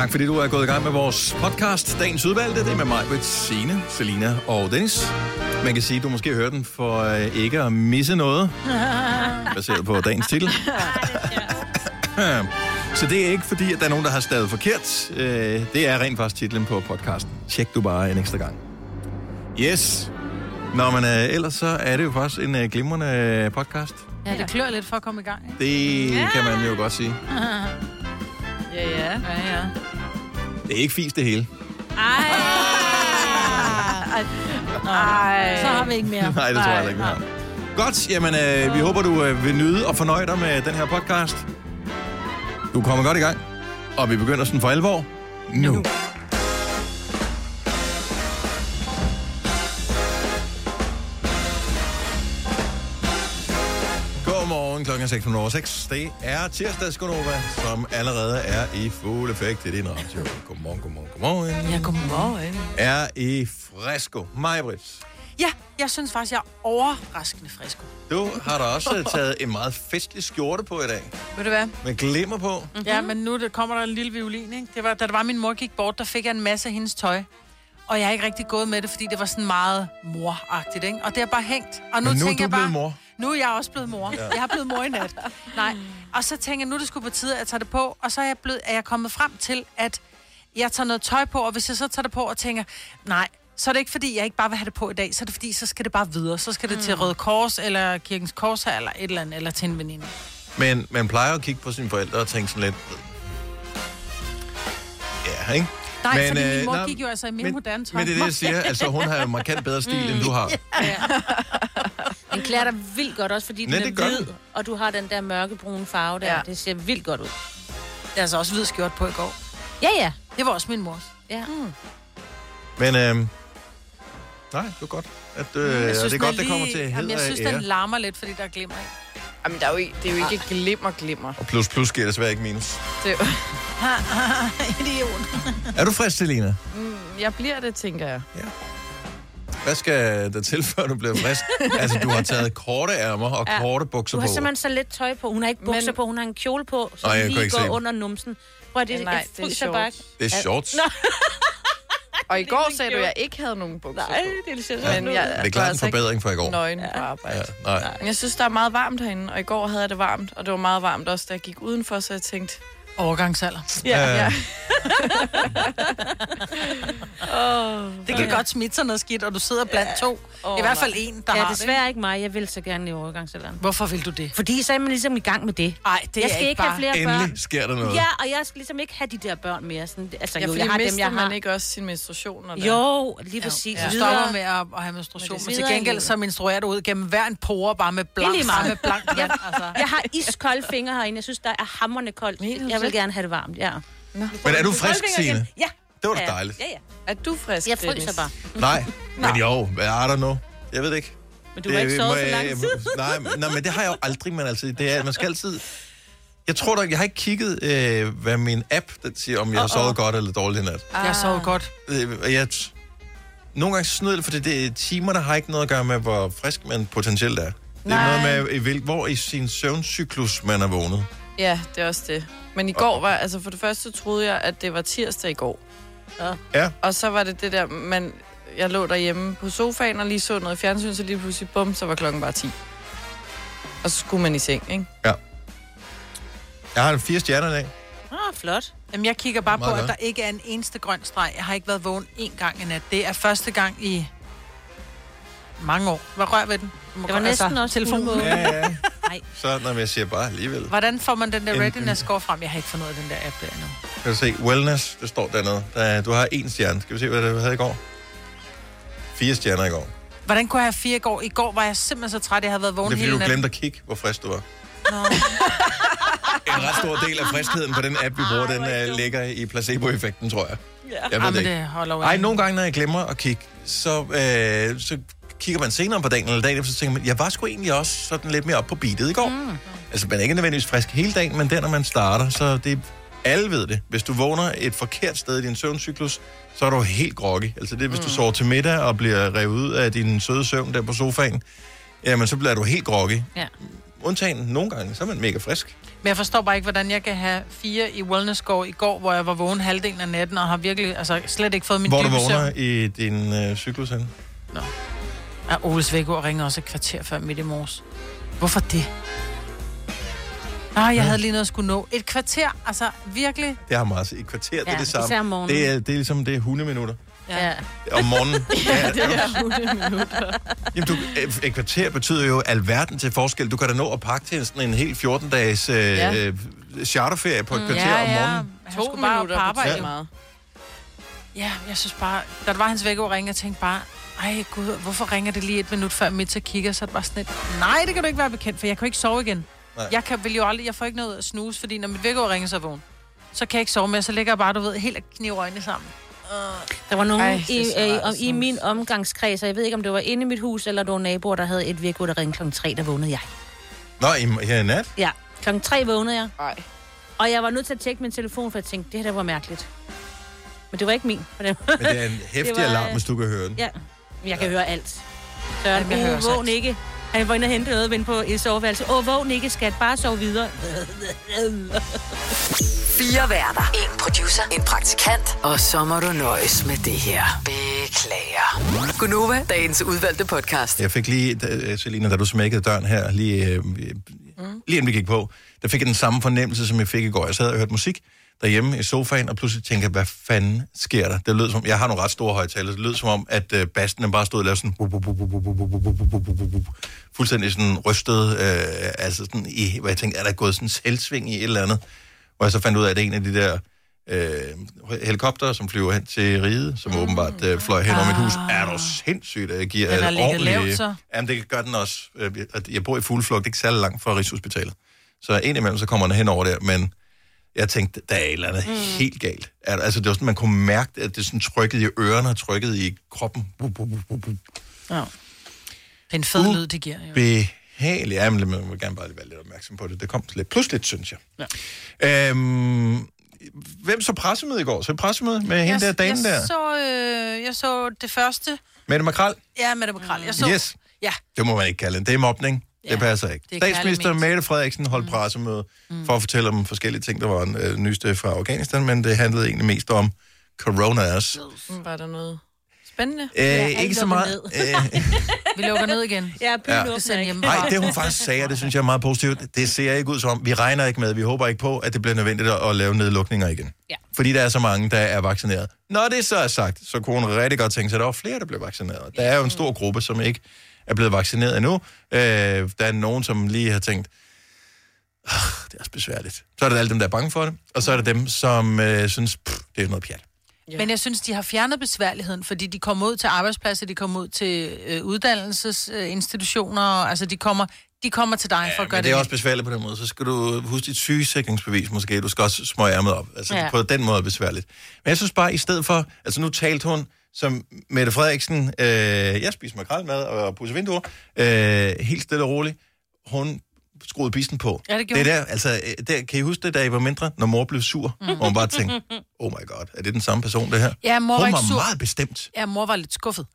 Tak fordi du er gået i gang med vores podcast, Dagens Udvalgte. Det er med mig, Britt, Signe, Selina og Dennis. Man kan sige, at du måske hører den for øh, ikke at misse noget, baseret på dagens titel. Så det er ikke fordi, at der er nogen, der har stavet forkert. Øh, Det er rent faktisk titlen på podcasten. Tjek du bare en ekstra gang. Yes. Nå, men øh, ellers så er det jo faktisk en øh, glimrende podcast. Ja, det klør lidt for at komme i gang, ikke? Det kan man jo godt sige. Ja, ja. Ja, ja. Det er ikke fisk det hele. Ej. Så har vi ikke mere. Nej, det tror jeg heller ikke, vi har. Godt, jamen øh, vi håber, du øh, vil nyde og fornøje dig med den her podcast. Du kommer godt i gang, og vi begynder sådan for alvor nu. nu. Klokken er 6 over 6. Det er tirsdags Gunova, som allerede er i fuld effekt i din radio. Godmorgen, godmorgen, godmorgen. Ja, godmorgen. Er i fresco. Majbrits. Ja, jeg synes faktisk, jeg er overraskende frisk. Du har da også taget en meget festlig skjorte på i dag. Ved du hvad? Med glimmer på. Mm-hmm. Ja, men nu det kommer der en lille violin, ikke? Det var, da det var, min mor gik bort, der fik jeg en masse af hendes tøj. Og jeg har ikke rigtig gået med det, fordi det var sådan meget moragtigt, ikke? Og det har bare hængt. Og nu, Men nu er tænker du jeg bare, blevet mor. Nu er jeg også blevet mor. Ja. Jeg har blevet mor i nat. Nej. Og så tænker jeg, nu er det sgu på tide, at jeg tager det på. Og så er jeg, blevet, er jeg kommet frem til, at jeg tager noget tøj på, og hvis jeg så tager det på og tænker, nej, så er det ikke fordi, jeg ikke bare vil have det på i dag, så er det fordi, så skal det bare videre. Så skal det til Røde Kors, eller Kirkens Kors, eller et eller andet, eller til en veninde. Men man plejer at kigge på sine forældre og tænke sådan lidt... Ja, ikke? Nej, men, fordi øh, min mor nej, gik jo altså i mere men, moderne tøj. Men det er det, jeg siger. Altså, hun har jo markant bedre stil, end du har. Den klæder dig vildt godt også, fordi den det er hvid, den. og du har den der mørkebrune farve der. Ja. Ja. Det ser vildt godt ud. Jeg har altså også hvid skjort på i går. Ja, ja. Det var også min mors. ja. Mm. Men øhm, nej, det er godt. At, øh, og det er godt, det kommer til jamen, heder jeg synes, ære. den larmer lidt, fordi der er glimmer i. Jamen, der er jo ikke, det er jo ikke glimmer, glimmer. Og plus plus giver desværre ikke minus. Det, er jo- Idiot. Er du frisk, Selina? mm, jeg bliver det, tænker jeg. Hvad skal der til, før du bliver frisk? altså, du har taget korte ærmer og Ja. korte bukser Du har på. simpelthen så lidt tøj på. Hun har ikke bukser Men- på, hun har en kjole på, som kunne lige ikke går under numsen. Prøv det, Ja, nej, det er shorts. Det er shorts. Nå. Og i går er sagde du, at jeg ikke havde nogen bukser Nej, på. det ser Men sådan ud. jeg, Det er klart en altså forbedring fra i går. nøgen på arbejde. Ja, nej. Men jeg synes, der er meget varmt herinde, og i går havde jeg det varmt, og det var meget varmt også, da jeg gik udenfor, så jeg tænkte, Overgangsalder. ja, Ja. ja. Det kan godt smitte sig noget skidt, og du sidder blandt to. Åh, I hvert fald en, der Ja, har det. desværre ikke mig. Jeg vil så gerne i overgangsalderen. Hvorfor vil du det? Fordi så er man ligesom i gang med det. Nej, det jeg er skal ikke ikke bare... have flere børn. Endelig sker der noget. Ja, og jeg skal ligesom ikke have de der børn mere. Sådan, altså, ja jo, jeg har dem, jeg har. man ikke også sin menstruation? Og? Jo, lige præcis. Ja. Du stopper med at, at have menstruation, Men til gengæld så menstruerer du ud gennem hver en pore, bare med Det er blank, lige bare meget. med blank vand. Altså. Jeg har iskolde fingre herinde. Jeg synes, der er hammerne koldt. Du Jeg vil det? gerne have det varmt, ja. Men er du frisk, Signe? Ja. Det var da ja. dejligt. Ja, ja. Er du frisk, Jeg fryser Dennis? bare. Nej, men jo, hvad er der nu? Jeg ved det ikke. Men du har ikke sovet så lang tid. Nej, men- nej, men det har jeg jo aldrig, men altså, det er, man skal altid... Jeg tror da, jeg har ikke kigget, øh, hvad min app den siger, om jeg har sovet godt eller dårligt i nat. Jeg har sovet godt. Øh, jeg, nogle gange snød det, for det er timer, der har ikke noget at gøre med, hvor frisk man potentielt er. Det er Nej. noget med, i hvil- hvor i sin søvncyklus man er vågnet. Ja, det er også det. Men i går var, altså for det første troede jeg, at det var tirsdag i går. Ja, Og så var det det der, man, jeg lå derhjemme på sofaen og lige så noget fjernsyn, så lige pludselig, bum, så var klokken bare 10. Og så skulle man i seng, ikke? jeg har en fire stjerner i dag. Ah, flot. Jamen, jeg kigger bare på, Meget at godt. der ikke er en eneste grøn streg. Jeg har ikke været vågen én gang i nat. Det er første gang i mange år. Hvad rør ved den? Det var godt- næsten også telefonen. Ja, ja. Nej. Så når jeg siger bare alligevel. Hvordan får man den der readiness score frem? Jeg har ikke fundet ud af den der app der endnu. Kan du se, wellness, det står dernede. Der, du har en stjerne. Skal vi se, hvad det havde i går? Fire stjerner i går. Hvordan kunne jeg have fire i går? I går var jeg simpelthen så træt, jeg havde været Det vågen er fordi, hele du natten. glemte at kigge, hvor frisk du var. En ret stor del af friskheden på den app, vi bruger, den uh, ligger i placeboeffekten, tror jeg. Jeg Ja, ved men det ikke. det Ej, nogle gange, når jeg glemmer at kigge, så, øh, så kigger man senere på dagen, eller dagen efter, så tænker man, jeg var sgu egentlig også sådan lidt mere op på beatet i går. Mm. Altså, man er ikke nødvendigvis frisk hele dagen, men der, når man starter, så det alle ved det. Hvis du vågner et forkert sted i din søvncyklus, så er du helt groggy. Altså det er, hvis du sover til middag og bliver revet ud af din søde søvn der på sofaen, jamen så bliver du helt groggy. Ja. undtagen nogle gange, så er man mega frisk. Men jeg forstår bare ikke, hvordan jeg kan have fire i wellness i går, hvor jeg var vågen halvdelen af natten, og har virkelig altså, slet ikke fået min Hvor du dybe vågner søvn. i din øh, cyklus hen? Ja, Oles vækord ringer også et kvarter før midt i morges. Hvorfor det? Nej, jeg havde lige noget at skulle nå. Et kvarter, altså virkelig. Det har meget et kvarter, det er Ja, det samme. især om morgenen. Det er, det er ligesom, det er hundeminutter. Ja. Om morgenen. ja, Det er Jamen, du, et- et kvarter betyder jo alverden til forskel. Du kan da nå at pakke til sådan en helt 14-dages øh, Ja. ja. charterferie på et kvarter ja, om ja. morgenen. Han To skulle bare minutter på arbejde. arbejde. meget. Ja, jeg synes bare, da det var hans vækord ringe, jeg tænkte bare, ej gud, hvorfor ringer det lige et minut før midt til kigger, så er det bare sådan et, nej, det kan du ikke være bekendt, for jeg kan ikke sove igen. Nej. Jeg kan, vil jo aldrig, jeg får ikke noget at snuse, fordi når mit vækord ringer, så vågen. Så kan jeg ikke sove mere, så ligger jeg bare, du ved, helt og kniver øjnene sammen. Der var nogen Ej, i, så øh, om, i min omgangskreds, og jeg ved ikke, om det var inde i mit hus, eller det var naboer, der havde et virkelig, der ringede klokken 3, der vågnede jeg. Nå, i, her i nat? Ja, klokken 3 vågnede jeg, Nej. og jeg var nødt til at tjekke min telefon, for jeg tænkte, det her der var mærkeligt. Men det var ikke min. For det Men det er en hæftig alarm, øh, hvis du kan høre den. ja, jeg kan høre alt. Søren, Jamen, jeg uh, vågn alt. ikke. Han var inde og hente noget inde på et soveværelse. Åh, vågn ikke, skat, bare sove videre. Fire værter. En producer. En praktikant. Og så må du nøjes med det her. Beklager. Gunova, dagens udvalgte podcast. Jeg fik lige, da, Selina, da du smækkede døren her, lige, øh, mm. lige inden vi gik på, der fik jeg den samme fornemmelse, som jeg fik i går. Jeg sad og hørte musik derhjemme i sofaen, og pludselig tænker hvad fanden sker der? Det lød som, jeg har nogle ret store højtaler, det lød som om, at øh, basten bare stod og lavede sådan, fuldstændig sådan rystet, øh, altså sådan i, hvad jeg tænkte, er der gået sådan en selvsving i et eller andet? Hvor jeg så fandt ud af, at det er en af de der øh, helikopter, som flyver hen til Ride, som mm. åbenbart øh, fløj hen ah. om et hus. Er du sindssygt, at jeg giver den et ordentligt... Lavt, så. Jamen, det gør den også. Jeg bor i fugleflugt, ikke særlig langt fra Rigshospitalet. Så en imellem, så kommer den hen over der, men jeg tænkte, der er et eller andet mm. helt galt. Al- Altså, det var sådan, man kunne mærke, at det sådan trykkede i ørerne og trykkede i kroppen. Bu, bu, bu, bu, bu. Ja. Det er en fed lyd, det giver. Jo. Behageligt. Ja, men man må gerne bare være lidt opmærksom på det. Det kom lidt pludseligt, synes jeg. Ja. Øhm, hvem så pressemøde i går? Så pressemøde med hende der damen jeg der? Så, øh, jeg så det første. Mette Makrel? Ja, med det Makrel. Jeg så, Yes. Ja, Det må man ikke kalde det. Det er mobning. Det Ja, passer ikke. det er Statsminister. Mette Frederiksen holdt mm. pressemøde mm. for at fortælle om forskellige ting, der var en øh, nyeste fra Afghanistan, men det handlede egentlig mest om coronas. Mm, Var der noget spændende? Øh, alt ikke så meget. Øh, vi lukker ned igen. Ja, byen Ja. ja. Nej, det hun faktisk sagde, det synes jeg er meget positivt, det ser ikke ud som om, vi regner ikke med, vi håber ikke på, at det bliver nødvendigt at, at lave nedlukninger igen. Ja. Fordi der er så mange, der er vaccineret. Når det så er sagt, så kunne hun rigtig godt tænke sig, at der var flere, der blev vaccineret. Der er jo en stor gruppe, som ikke er blevet vaccineret endnu. Øh, der er nogen, som lige har tænkt, "Ah, det er også besværligt. Så er der alle dem, der er bange for det, og så er der dem, som øh, synes, "Pff, det er noget pjat. Ja. Men jeg synes, de har fjernet besværligheden, fordi de kommer ud til arbejdspladser, de kommer ud til øh, uddannelsesinstitutioner, altså de kommer, de kommer til dig for at gøre det. det er også besværligt på den måde. Så skal du huske dit sygesikringsbevis måske. Du skal også smøge ærmet op. Altså ja. Ja. på den måde er besværligt. Men jeg synes bare, i stedet for... Altså nu talte hun som Mette Frederiksen. Øh, jeg spiser makrelmad og pudser vinduer. Øh, helt stille og roligt. Hun skruede bisen på. Ja, det gjorde det der, altså, øh, der, kan I huske det, da I var mindre, når mor blev sur? Mm. Hvor hun bare tænkte, oh my god, er det den samme person, det her? Ja, mor var hun ikke var sur. meget bestemt. Ja, mor var lidt skuffet.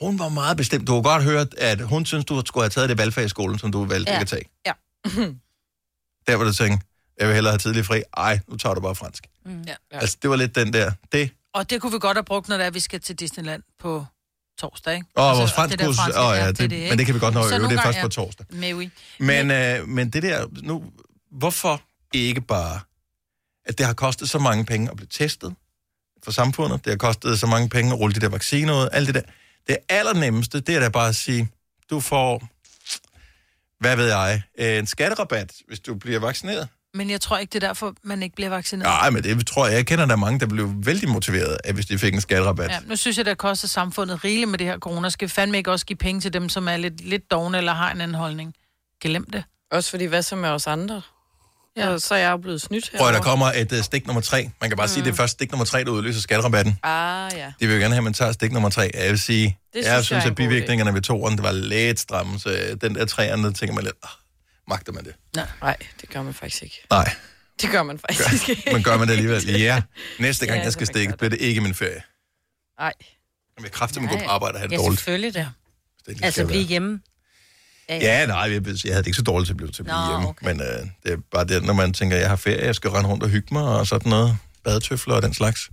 Hun var meget bestemt. Du har godt hørt, at hun synes, du skulle have taget det valgfag i skolen, som du valgte Ja. ikke at tage. Ja. Der var du tænkte, jeg vil hellere have tidlig fri. Ej, nu tager du bare fransk. Mm. Ja. Altså, det var lidt den der. Det. Og det kunne vi godt have brugt, når det er, vi skal til Disneyland på torsdag, ikke? Og Altså, vores fransk åh ja, ja, det, det det, men det kan vi godt nå at øve. Det er først gange, på torsdag. Mais oui. Men, øh, men det der, nu, hvorfor ikke bare, at det har kostet så mange penge at blive testet for samfundet, det har kostet så mange penge at rulle de der vacciner ud, alt det der. Det allernemmeste, det er da bare at sige, du får, hvad ved jeg, en skatterabat, hvis du bliver vaccineret. Men jeg tror ikke, det er derfor, man ikke bliver vaccineret. Nej, men det tror jeg, jeg kender der er mange, der blev vældig motiveret af, hvis de fik en skatterabat. Ja, nu synes jeg, det koster samfundet rigeligt med det her corona. Skal fandme ikke også give penge til dem, som er lidt, lidt dogne eller har en anden holdning? Glem det. Også fordi, hvad så med os andre? Ja. Ja. Så er jeg jo blevet snydt Prøv at der kommer et uh, stik nummer tre. Man kan bare mm. sige, at det er først stik nummer tre, der udløser skatterabatten. Ah, ja. De vil jo gerne have, at man tager stik nummer tre. Jeg vil sige, synes jeg jeg synes, er en at bivirkningerne ved toeren, det var lidt stramme, så øh, den der treeren, der tænker man lidt, oh, magter man det? Nej, det gør man faktisk ikke. Nej, Det gør man faktisk ikke. men gør man det alligevel? Ja, næste gang Ja, jeg skal det stikke, bliver det ikke min ferie. Nej. Jeg vil kraftigt gå på arbejde og have det Ja, dårligt. selvfølgelig da. hvis det lige Altså blive hjemme. Ja, nej, jeg, jeg havde det ikke så dårligt til at blive til at blive Nå, hjemme. okay. Men øh, det er bare det, når man tænker, jeg har ferie, jeg skal rende rundt og hygge mig og sådan noget. Badetøfler og den slags.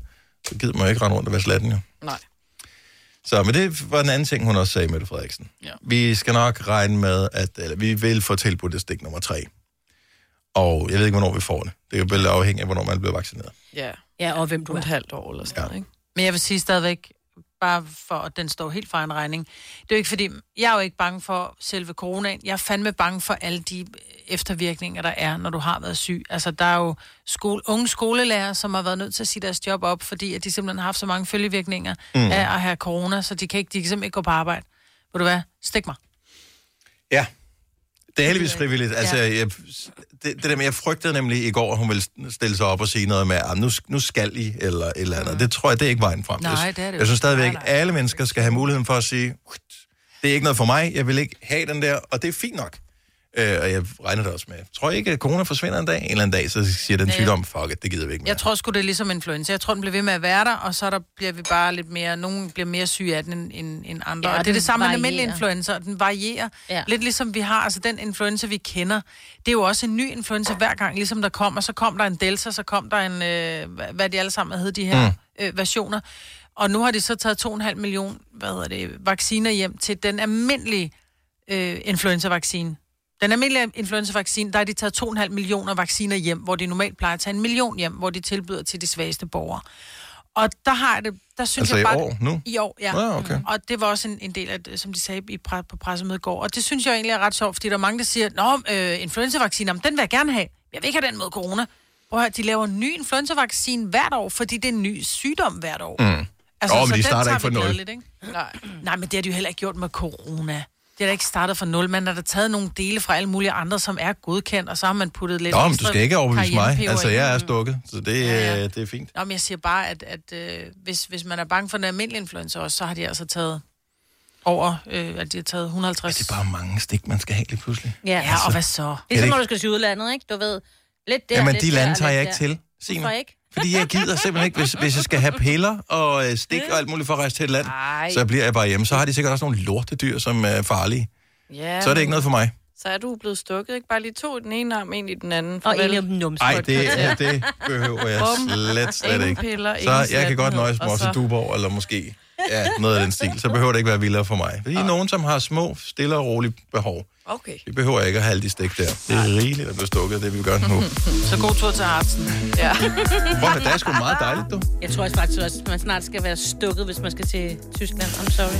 Så gider man ikke rende rundt og være slatten, jo. Nej. Så, men det var en anden ting, hun også sagde, Mette Frederiksen. Ja. Vi skal nok regne med, at eller, vi vil få tilbudt det stik nummer tre. Og jeg ved ikke, hvornår vi får det. Det er jo vel afhængigt af, hvornår man bliver vaccineret. Ja, Ja, og hvem du du er. et halvt år eller sådan Ja. noget, ikke? Men jeg vil sige stadigvæk, bare for at den står helt for en regning. Det er jo ikke fordi, jeg er jo ikke bange for selve coronaen. Jeg er fandme bange for alle de eftervirkninger, der er, når du har været syg. Altså, der er jo skole, unge skolelærer, som har været nødt til at sige deres job op, fordi at de simpelthen har haft så mange følgevirkninger mm. af at have corona, så de kan, ikke, de kan simpelthen ikke gå på arbejde. Ved du hvad? Stik mig. Ja. Det er heldigvis frivilligt. Altså, Ja. jeg, det, det der med, jeg frygtede nemlig i går, at hun ville stille sig op og sige noget med, at nu, nu skal I, eller et eller andet. Det tror jeg, det er ikke vejen frem. Nej, det er det Jeg synes stadigvæk, at alle mennesker skal have muligheden for at sige, det er ikke noget for mig, jeg vil ikke have den der, og det er fint nok. Øh, og jeg regner det også med. Tror I ikke, at corona forsvinder en dag? En eller anden dag, så siger den Ja. sygdom, fuck it, det gider vi ikke mere. Jeg tror sgu, det er ligesom influenza. Jeg tror, den bliver ved med at være der, og så der bliver vi bare lidt mere... Nogen bliver mere syge af den end, end, end andre. Ja, og det er det samme med en almindelig varierer. influenza, og den varierer. Ja. Lidt ligesom vi har, altså den influenza, vi kender, det er jo også en ny influenza hver gang, ligesom der kommer. Så kom der en delta, så kom der en... Øh, hvad- hvad de alle sammen hed, de her mm. øh, versioner. Og nu har de så taget 2,5 million hvad hedder det, vacciner hjem til den almindelige øh, influenza-vaccine. Den almindelige influenza-vaccine, der har de taget 2,5 millioner vacciner hjem, hvor de normalt plejer at tage en million hjem, hvor de tilbyder til de svageste borgere. Og der har jeg det, der synes Altså jeg i bare... år nu? I år, ja. Ah, okay. Og det var også en, en del af det, som de sagde i på pressemødet i går. Og det synes jeg egentlig er ret sjovt, fordi der er mange, der siger, Nå, øh, influenza-vacciner, men den vil jeg gerne have. Jeg vil ikke have den mod corona. Prøv at høre, de laver en ny influenza-vaccine hvert år, fordi det er en ny sygdom hvert år. Mm. Altså, Åh, men så de den starter tager ikke fra nul. ikke? Nej. Nej, men det har de jo heller ikke gjort med corona. Det er da ikke startet fra nul. Man har da taget nogle dele fra alle mulige andre, som er godkendt, og så har man puttet lidt Nå, men du skal ikke overbevise mig. Altså, jeg er stukket, så det, Ja, ja. ja, det er fint. Nå, men jeg siger bare, at, at øh, hvis, hvis man er bange for den almindelige influenza også, så har de altså taget over, øh, at de har taget 150. Det er bare mange stik, man skal have lige pludselig. Ja, Ja, og hvad så? Det er som, ikke- når du skal til udlandet, ikke? Du ved, lidt der, Jamen, lidt de der, lande tager jeg ikke der. til, Signe. Hvorfor ikke? Fordi jeg gider simpelthen ikke, hvis, hvis jeg skal have piller og øh, stik og alt muligt for at rejse til et land, Ej. så bliver jeg bare hjemme. Så har de sikkert også nogle lortedyr, som er farlige. Ja, Så er det ikke noget for mig. Så er du blevet stukket, ikke? Bare lige to den ene arm, en i den anden. Og Farvel. en af dem nums. Nej, det, er- det behøver jeg slet, slet ikke. piller, Så jeg kan godt nøjes med og også så- Duborg, eller måske ja, noget af den stil. Så behøver det ikke være vildere for mig. Fordi nogen, som har små, stille og rolige behov, Okay. vi behøver ikke at have alle de stik der. Det er rigeligt at blive stukket, det vi gør nu. Så god tur til Hartsen. Ja. Prøv at det er sgu meget dejligt, du. Jeg tror også faktisk også, at man snart skal være stukket, hvis man skal til Tyskland. I'm sorry.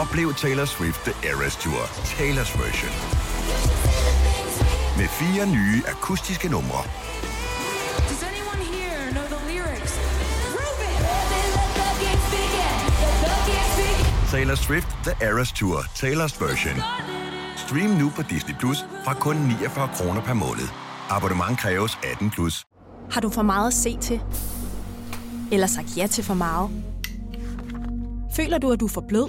Oplev Taylor Swift The Eras Tour, Taylor's version. Med fire nye akustiske numre. Taylor Swift The Eras Tour, Taylor's version. Stream nu på Disney Plus fra kun 49 kroner per måned. Abonnement kræves 18 plus. Har du for meget at se til? Eller sagt ja til for meget? Føler du, at du er for blød?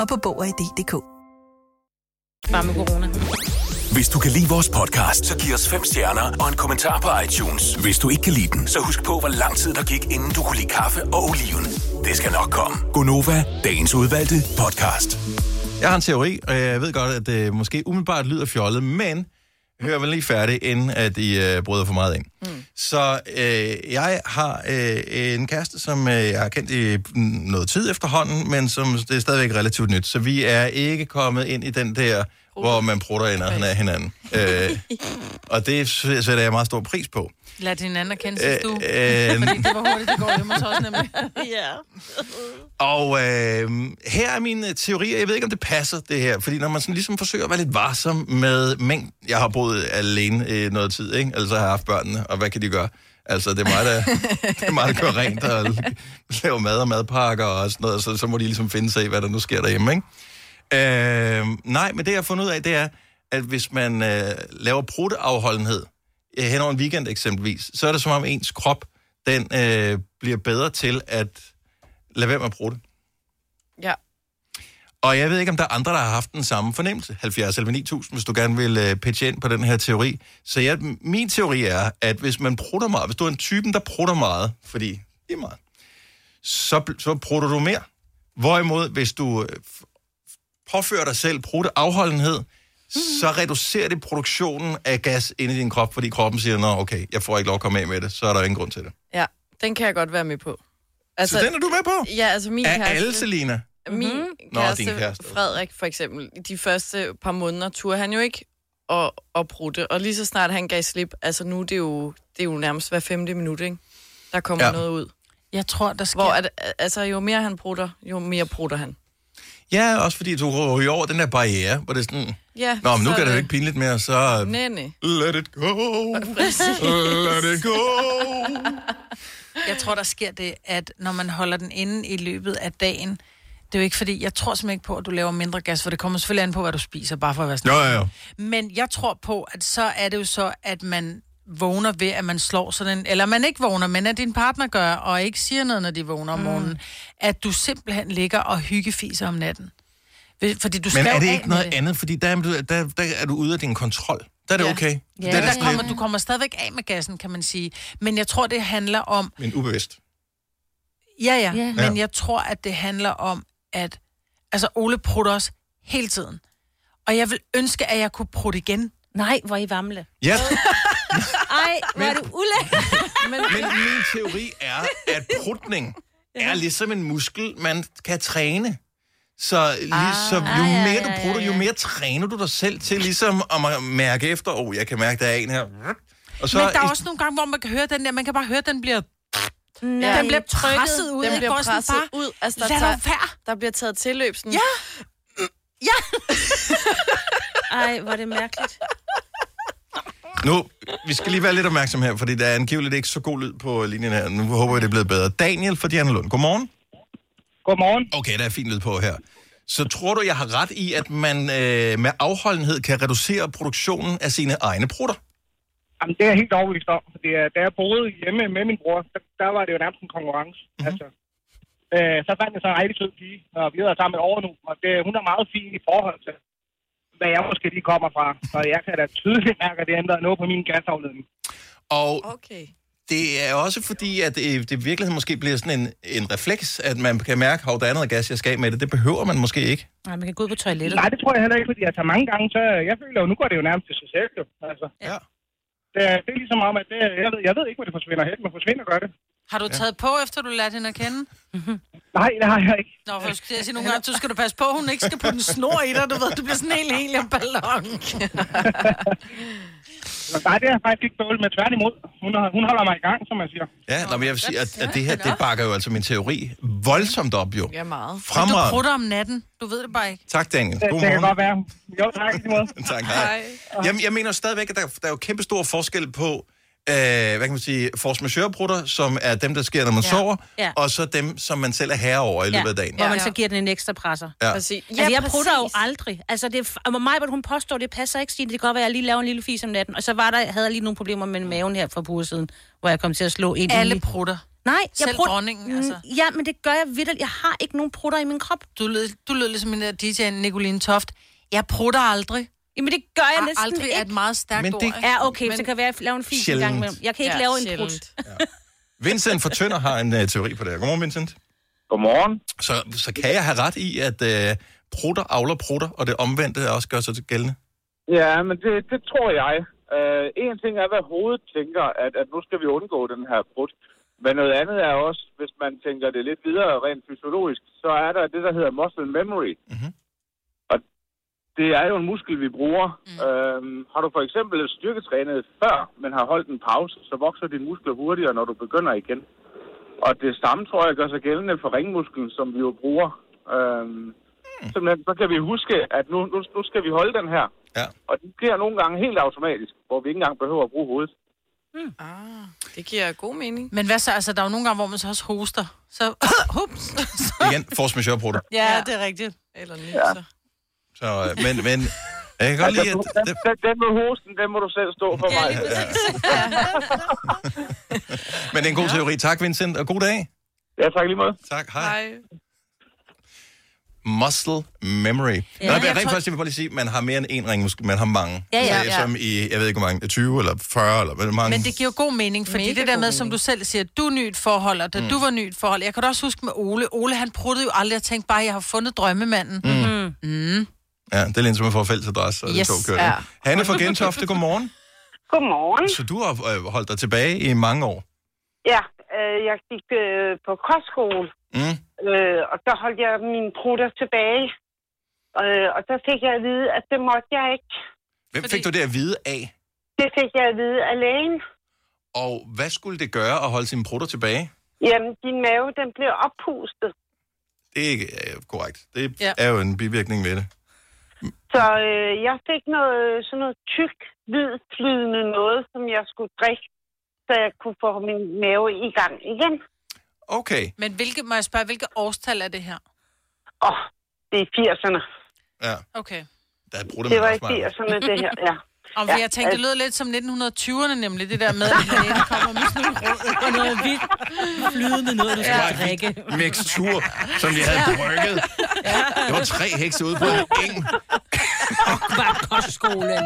og på Bog og ID.dk. Bare med corona. Hvis du kan lide vores podcast, så giv os fem stjerner og en kommentar på iTunes. Hvis du ikke kan lide den, så husk på, hvor lang tid der gik, inden du kunne lide kaffe og oliven. Det skal nok komme. Gonova, dagens udvalgte podcast. Jeg har en teori, og jeg ved godt, at det måske umiddelbart lyder fjollet, men hør vel lige færdig, inden at I øh, bryder for meget ind. Mm. Så øh, jeg har øh, en kæreste, som øh, jeg har kendt i noget tid efterhånden, men som det er stadigvæk relativt nyt. Så vi er ikke kommet ind i den der hvor man prutter i nærheden af hinanden. Øh, og det sætter jeg meget stor pris på. Lad din anden kende, synes du. Øh, øh, Fordi det var hurtigt, det går hjemme hos os nemlig. ja. Og øh, her er mine teorier. Jeg ved ikke, om det passer, det her. Fordi når man sådan ligesom forsøger at være lidt varsom med mængden... Jeg har boet alene øh, noget tid, ikke? Altså har jeg haft børnene, og hvad kan de gøre? Altså, det er mig, der, det er mig, der kører rent og laver mad og madpakker og sådan noget. Så, så må de ligesom finde sig i, hvad der nu sker derhjemme, ikke? Øh, nej, men det jeg har fundet ud af, det er, at hvis man øh, laver prutteafholdenhed øh, hen over en weekend eksempelvis, så er det som om ens krop, den øh, bliver bedre til at lade være med at prutte. Ja. Og jeg ved ikke, om der er andre, der har haft den samme fornemmelse. 70 eller 9000, hvis du gerne vil øh, pitche ind på den her teori. Så jeg, min teori er, at hvis man prutter meget, hvis du er en typen, der prutter meget, fordi det er meget, så, så prutter du mere. Hvorimod, hvis du øh, påfører dig selv prutte afholdenhed, mm. så reducerer det produktionen af gas inde i din krop, fordi kroppen siger, nå okay, jeg får ikke lov at komme af med det, så er der ingen grund til det. Ja, den kan jeg godt være med på. Altså, så den er du med på? Ja, altså min Af kæreste... alle, Selina? Min Mhm. Nå, kæreste, din kæreste. Frederik for eksempel, i de første par måneder turde han jo ikke at, at prutte. Og lige så snart han gav slip, altså nu det er jo, det er jo nærmest hver femte minut, ikke? Der kommer Ja. ja. noget ud. Jeg tror, der sker... Hvor at, altså, jo mere han prutter, jo mere prutter han. Ja, også fordi du ryger over den der barriere, hvor det er sådan... Ja, Nå, men nu kan det jo ikke pinligt mere, så... Nej, nej. Let it go. Præcis. Let it go. Jeg tror, der sker det, at når man holder den inde i løbet af dagen, det er jo ikke fordi, jeg tror simpelthen ikke på, at du laver mindre gas, for det kommer selvfølgelig an på, hvad du spiser, bare for at være sådan. Jo, jo, jo. Men jeg tror på, at så er det jo så, at man vågner ved, at man slår sådan en, eller man ikke vågner, men at din partner gør, og ikke siger noget, når de vågner om morgenen, at du simpelthen ligger og hyggefiser om natten. Fordi du Men er det ikke noget andet? Fordi der, er du- der, der er du ude af din kontrol. Der er det Ja. okay. Ja, der er det der kommer, du kommer stadigvæk af med gassen, kan man sige. Men jeg tror, det handler om, Men ubevidst. Ja, ja. Ja. Men jeg tror, at det handler om, at... Altså, Ole prutter os hele tiden. Og jeg vil ønske, at jeg kunne prutte igen. Nej, hvor I vamle. Ja, Ej, hvor er det ulækkert. Men, men min teori er, at prutning er ligesom en muskel, man kan træne. Så, ligesom, jo Ah, ja, mere ja, du ja, prutter, jo ja. mere træner du dig selv til ligesom at mærke efter, åh, oh, jeg kan mærke, der er en her. Og Så Men der er også nogle gange, hvor man kan høre den der, man kan bare høre, at den bliver, Nej, den bliver presset ud. den ikke? bliver presset bare, ud. Altså, der, Lad tager, være. der bliver taget tilløb sådan. Ja. Ej, hvor er det mærkeligt. Nu, vi skal lige være lidt opmærksom her, fordi der er angiveligt ikke så god lyd på linjen her. Nu håber jeg, det er blevet bedre. Daniel fra Diana Lund, godmorgen. Godmorgen. Okay, der er fin lyd på her. Så tror du, jeg har ret i, at man øh, med afholdenhed kan reducere produktionen af sine egne prutter? Jamen, det er jeg helt overbevist om. Fordi, øh, da jeg boede hjemme med min bror, der, der var det jo nærmest en konkurrence. Mhm. Mm-hmm. Altså, øh, så fandt jeg så en rigtig sød pige, og vi været sammen et år nu, og det, hun er meget fin i forhold til, hvad jeg måske lige kommer fra. Så jeg kan da tydeligt mærke, at det ændrer noget på min gasafledning. Og Okay. det er også fordi, at det, det i virkeligheden måske bliver sådan en, en refleks, at man kan mærke, at der er noget gas, jeg skal af med det. Det behøver man måske ikke. Nej, man kan gå ud på toilettet. Nej, det tror jeg heller ikke, fordi jeg tager mange gange, så jeg føler jo, nu går det jo nærmest til sig selv. Jo. Altså, Ja. det, er- det er ligesom om, at det, jeg, ved, jeg ved ikke, hvor det forsvinder hen, men forsvinder gør det. Har du taget på, efter du lærte hende at kende? Nej, det har jeg ikke. Nå, for jeg skulle sige nogle gange, så skal du passe på, at hun ikke skal putte en snor i dig, du ved, du bliver sådan en helt heliumballon. Men Nej, det er jeg faktisk ikke bøvlet med tværtimod. Hun, har, hun holder mig i gang, som man siger. Ja, nå, men jeg vil sige, at, at det her, det bakker jo altså min teori voldsomt op, jo. Ja, meget. Men du Fremragende. prutter om natten, du ved det bare ikke. Tak, Daniel. Det, det kan godt være. Jo, tak. i lige måde. Tak, hej. Jeg, jeg mener stadigvæk, at der, der er jo kæmpe stor forskel på, øh, hvad kan man sige, force majeure som er dem, der sker, når man Ja. sover, Ja. og så dem, som man selv er herre over i løbet af dagen. Hvor man så giver den en ekstra presser. Ja. Præcis. Ja, altså, jeg prutter jo aldrig. Altså, det er, og mig, hvad hun påstår, det passer ikke, Stine. Det kan godt være, at jeg lige laver en lille fis om natten. Og så var der, havde jeg lige nogle problemer med maven her for på siden, hvor jeg kom til at slå en Alle i- prutter. Nej, jeg Selv prutter- dronningen, altså. Mm, Ja, men det gør jeg vidderligt. Jeg har ikke nogen prutter i min krop. Du lød, du lød ligesom en der DJ Nicoline Toft. Jeg prutter aldrig. Jamen, det gør jeg næsten aldrig ikke. er et meget stærkt Men ord. det- ikke? Ja, okay, Men- så kan det være, at jeg laver en fis en Sjældent. gang imellem. Jeg kan ikke Ja, lave en prut. Vincent fra Tønder har en uh, teori på det her. Godmorgen, Vincent. Godmorgen. Så, så kan jeg have ret i, at uh, prutter avler prutter, og det omvendte også gør sig til gældende? Ja, men det, det tror jeg. Uh, en ting er, hvad hovedet tænker, at, at nu skal vi undgå den her brud. Men noget andet er også, hvis man tænker det lidt videre rent fysiologisk, så er der det, der hedder muscle memory. Mhm. Det er jo en muskel, vi bruger. Mm. Øhm, har du for eksempel styrketrænet før, men har holdt en pause, så vokser dine muskler hurtigere, når du begynder igen. Og det samme, tror jeg, gør sig gældende for ringmusklen, som vi jo bruger. Øhm, mm. Simpelthen, så kan vi huske, at nu, nu, nu skal vi holde den her. Ja. Og det sker nogle gange helt automatisk, hvor vi ikke engang behøver at bruge hovedet. Ah, det giver god mening. Men hvad så? Altså, der er jo nogle gange, hvor man så også hoster. Så, hups. Igen, force majeure bruger Ja, det er rigtigt. Eller nyser. Så, øh, men, men jeg kan godt lide, at... Den, den, den med hosten, den må du selv stå for mig. Men det er en god teori. Tak, Vincent, og god dag. Ja, tak lige måde. Tak, hej. Muscle memory. Ja, Ja, Nej, jeg rent tror- faktisk, jeg vil bare lige sige, man har mere end én ringmuskel, man har mange. Ja, ja. Ja. Som i, jeg ved ikke hvor mange, 20 eller 40 eller hvor mange. Men det giver god mening, fordi Mega det der med, som du selv siger, du er ny i et forhold, og da mm. du var ny i et forhold. Jeg kan da også huske med Ole. Ole, han pruttede jo aldrig og tænkte bare, at jeg har fundet drømmemanden. Mm. Mm. Ja, det er lidt som at få fælles adresse, og det Yes, er to kører. ja. Hanne fra Gentofte, godmorgen. Godmorgen. Så du har øh, holdt dig tilbage i mange år. Ja, øh, jeg gik øh, på kostskole, Mm. øh, og der holdt jeg mine prutter tilbage. Øh, og der fik jeg at vide, at det måtte jeg ikke. Hvem fik du det at vide af? Det fik jeg at vide af lægen. Og hvad skulle det gøre at holde sine prutter tilbage? Jamen, din mave, den blev oppustet. Det er ikke øh, korrekt. Det Ja. er jo en bivirkning ved det. Så øh, jeg fik noget, sådan noget tyk, hvid, flydende noget, som jeg skulle drikke, så jeg kunne få min mave i gang igen. Okay. Men hvilke, må jeg spørge, hvilke årstal er det her? Åh, oh, det er 80'erne. Ja. Okay. Der bruger Det var i 80'erne, det her, ja. Om ja, jeg tænkte, det lød lidt som 1920'erne nemlig, det der med, at lægen kommer med sådan nogle råd og noget hvidt flydende noget, du skal Ja. drikke. Mixtur, som de havde brygget. Det var tre hekse ude på en eng. Bare kostskolen.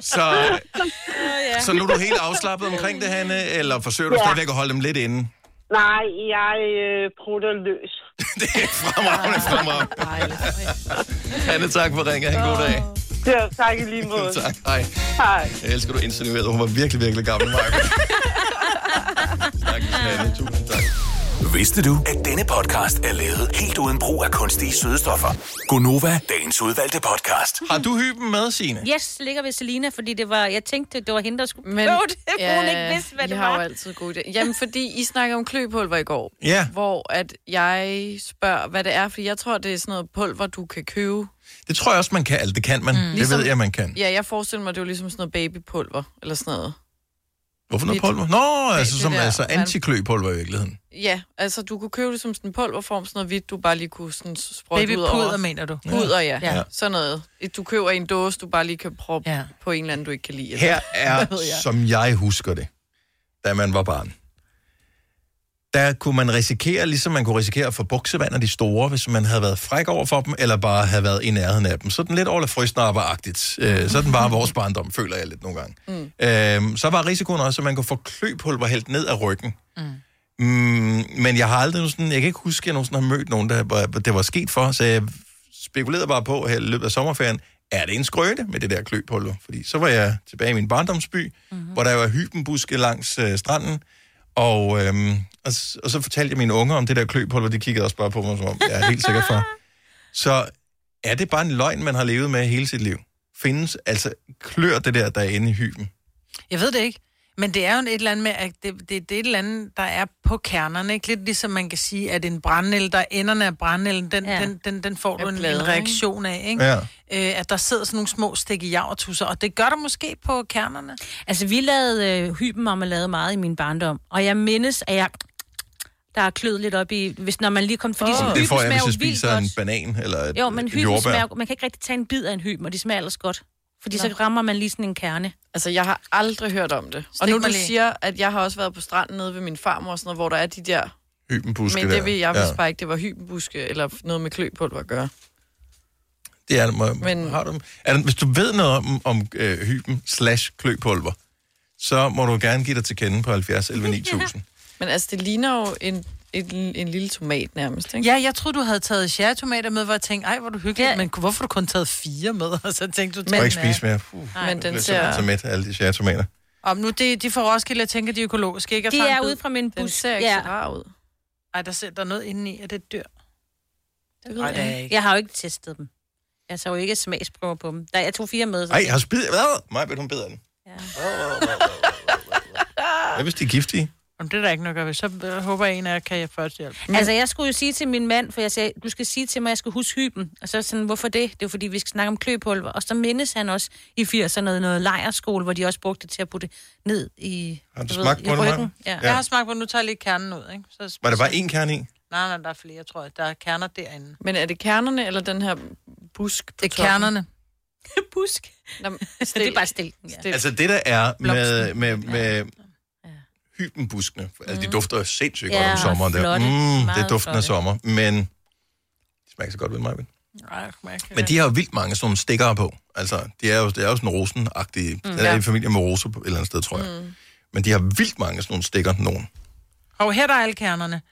Så, så nu er du helt afslappet omkring det, Hanne, eller forsøger du Ja. stadigvæk at holde dem lidt inde? Nej, jeg øh, prutter løs. Fremragende, fremragende. Hanne, tak for ringe. Ha' en god dag. Ja, tak i lige måde. tak, hej. Hej. Jeg elsker, du insinuerede, hun var virkelig, virkelig gammel, Mark. tak, Hanne. Tusind tak. Vidste du, at denne podcast er lavet helt uden brug af kunstige sødestoffer? Gonova, dagens udvalgte podcast. Har du hyben med, Signe? Yes, ligger ved Selina, fordi det var, jeg tænkte, det var hende, der skulle Men, prøve det, ja, hun ikke vidste, hvad I det har var. jo altid gode idéer. Jamen, fordi I snakker om kløpulver i går. Ja. Hvor at jeg spørger, hvad det er, fordi jeg tror, det er sådan noget pulver, du kan købe. Det tror jeg også, man kan. Altså, det kan man. Mm. Det Ligesom- ved jeg, man kan. Ja, jeg forestiller mig, det er jo ligesom sådan noget babypulver, eller sådan noget. Hvorfor noget pulver? Nå, altså, det som der, altså antikløpulver i virkeligheden. Ja, altså du kunne købe det som sådan en pulverform, sådan noget hvidt, du bare lige kunne sådan sprøjte ud Babypuder, over. mener du? Puder, ja. Ja. ja. Sådan noget. Et, Du køber i en dåse, du bare lige kan proppe ja. på en eller anden, du ikke kan lide. eller Her er, jeg. som jeg husker det, da man var barn. Der kunne man risikere, ligesom man kunne risikere at få buksevand af de store, hvis man havde været fræk over for dem, eller bare havde været i nærheden af dem. Sådan lidt Ole Frøsnapper-agtigt. Øh, sådan var vores barndom, føler jeg lidt nogle gange. Mm. Øh, så var risikoen også, at man kunne få kløpulver hældt ned af ryggen. Mm, men jeg har aldrig sådan, jeg kan ikke huske, at jeg nogensinde har mødt nogen, der var- det var sket for, så jeg spekulerede bare på her i løbet af sommerferien, er det en skrøne med det der kløpulver? Fordi så var jeg tilbage i min barndomsby, mm-hmm. hvor der var hybenbuske langs øh, stranden, og, øhm, og, og så fortalte jeg mine unger om det der kløpulver, de kiggede også bare på mig, som om, jeg er helt sikker for. Så er det bare en løgn, man har levet med hele sit liv? Findes, altså, klør det der, der er inde i hyben? Jeg ved det ikke. Men det er jo et eller andet med, at det, det, det er et eller andet, der er på kernerne. Ikke? Lidt ligesom man kan sige, at en brændel, der er enderne af brændelen, den, ja. den, den, den får du en, en ikke? reaktion af. Ikke? Ja. Øh, at der sidder sådan nogle små stik i javertusser, og det gør der måske på kernerne. Altså, vi lavede øh, hybenmarmelade meget i min barndom, og jeg mindes, at jeg der er klød lidt op i, hvis når man lige kom, fordi oh. det får jeg, hvis jeg vildt spiser en banan eller et, Jo, men hyben jordbær. smager, man kan ikke rigtig tage en bid af en hyben, og de smager ellers godt. Fordi Nå. så rammer man lige sådan en kerne. Altså, jeg har aldrig hørt om det. Og Stik nu mig du lige. siger, at jeg har også været på stranden nede ved min farmor og sådan noget, hvor der er de der... Hybenbuske Men det vil jeg Ja. vidste bare ikke, det var hybenbuske eller noget med kløpulver at gøre. Det er, må, Men- Men... har du, er der, hvis du ved noget om, om øh, hyben slash kløpulver, så må du gerne give dig til kende på 70 11 9000. Men altså, det ligner jo en, en, en lille tomat nærmest, ikke? Ja, jeg troede, du havde taget cherrytomater med, hvor jeg tænkte, ej, hvor du hyggelig, ja. men hvorfor du kun taget fire med? Og så tænkte du, må ikke spise mere. Puh, Men jeg den bliver ser... så mæt af alle de cherrytomater. Om nu, de, de får Roskilde, jeg tænker, de er økologiske, ikke? De er ude fra min Den bus. ser ikke ja. så rar ud. Ej, der, ser, der er noget inde i, at det er et dyr. Det ved er jeg ikke. Jeg har jo ikke testet dem. Jeg så jo ikke smagsprøver på dem. Der, jeg tog fire med. Så Ej, har spid... Hvad? Mig, vil hun bedre den. Ja. Hvad hvis de er giftige? Om det er der ikke noget at ved. Så øh, håber jeg, en af jer kan jeg først hjælpe. Altså, jeg skulle jo sige til min mand, for jeg sagde, du skal sige til mig, at jeg skal huske hyben. Og så sådan, hvorfor det? Det er fordi, vi skal snakke om kløpulver. Og så mindes han også i 80'erne noget, noget lejerskole, hvor de også brugte det til at putte ned i, Har du ved, smagt i på Maja? ryggen. Ja. Ja. Jeg har smagt på, nu tager jeg lige kernen ud, ikke? Så, Var der bare én kerne i? Nej, nej, der er flere, tror jeg. Der er kerner derinde. Men er det kernerne, eller den her busk på Det er toppen? kernerne. Busk. Nå, det er bare stilken, ja. Altså det, der er med, med, med hybenbuskene, altså de dufter sindssygt Ja, godt om sommeren. Der. Mm, det er duften af sommer, men de smager ikke så godt ved mig. Kan Men de har jo vildt mange sådan nogle stikkere på. Altså, de er jo, det er jo sådan rosenagtige. Mm, Mm. den er Ja. i familie med roser på et eller andet sted, tror jeg. Mm. Men de har vildt mange sådan nogle stikker, nogen. Og her der er alle kernerne.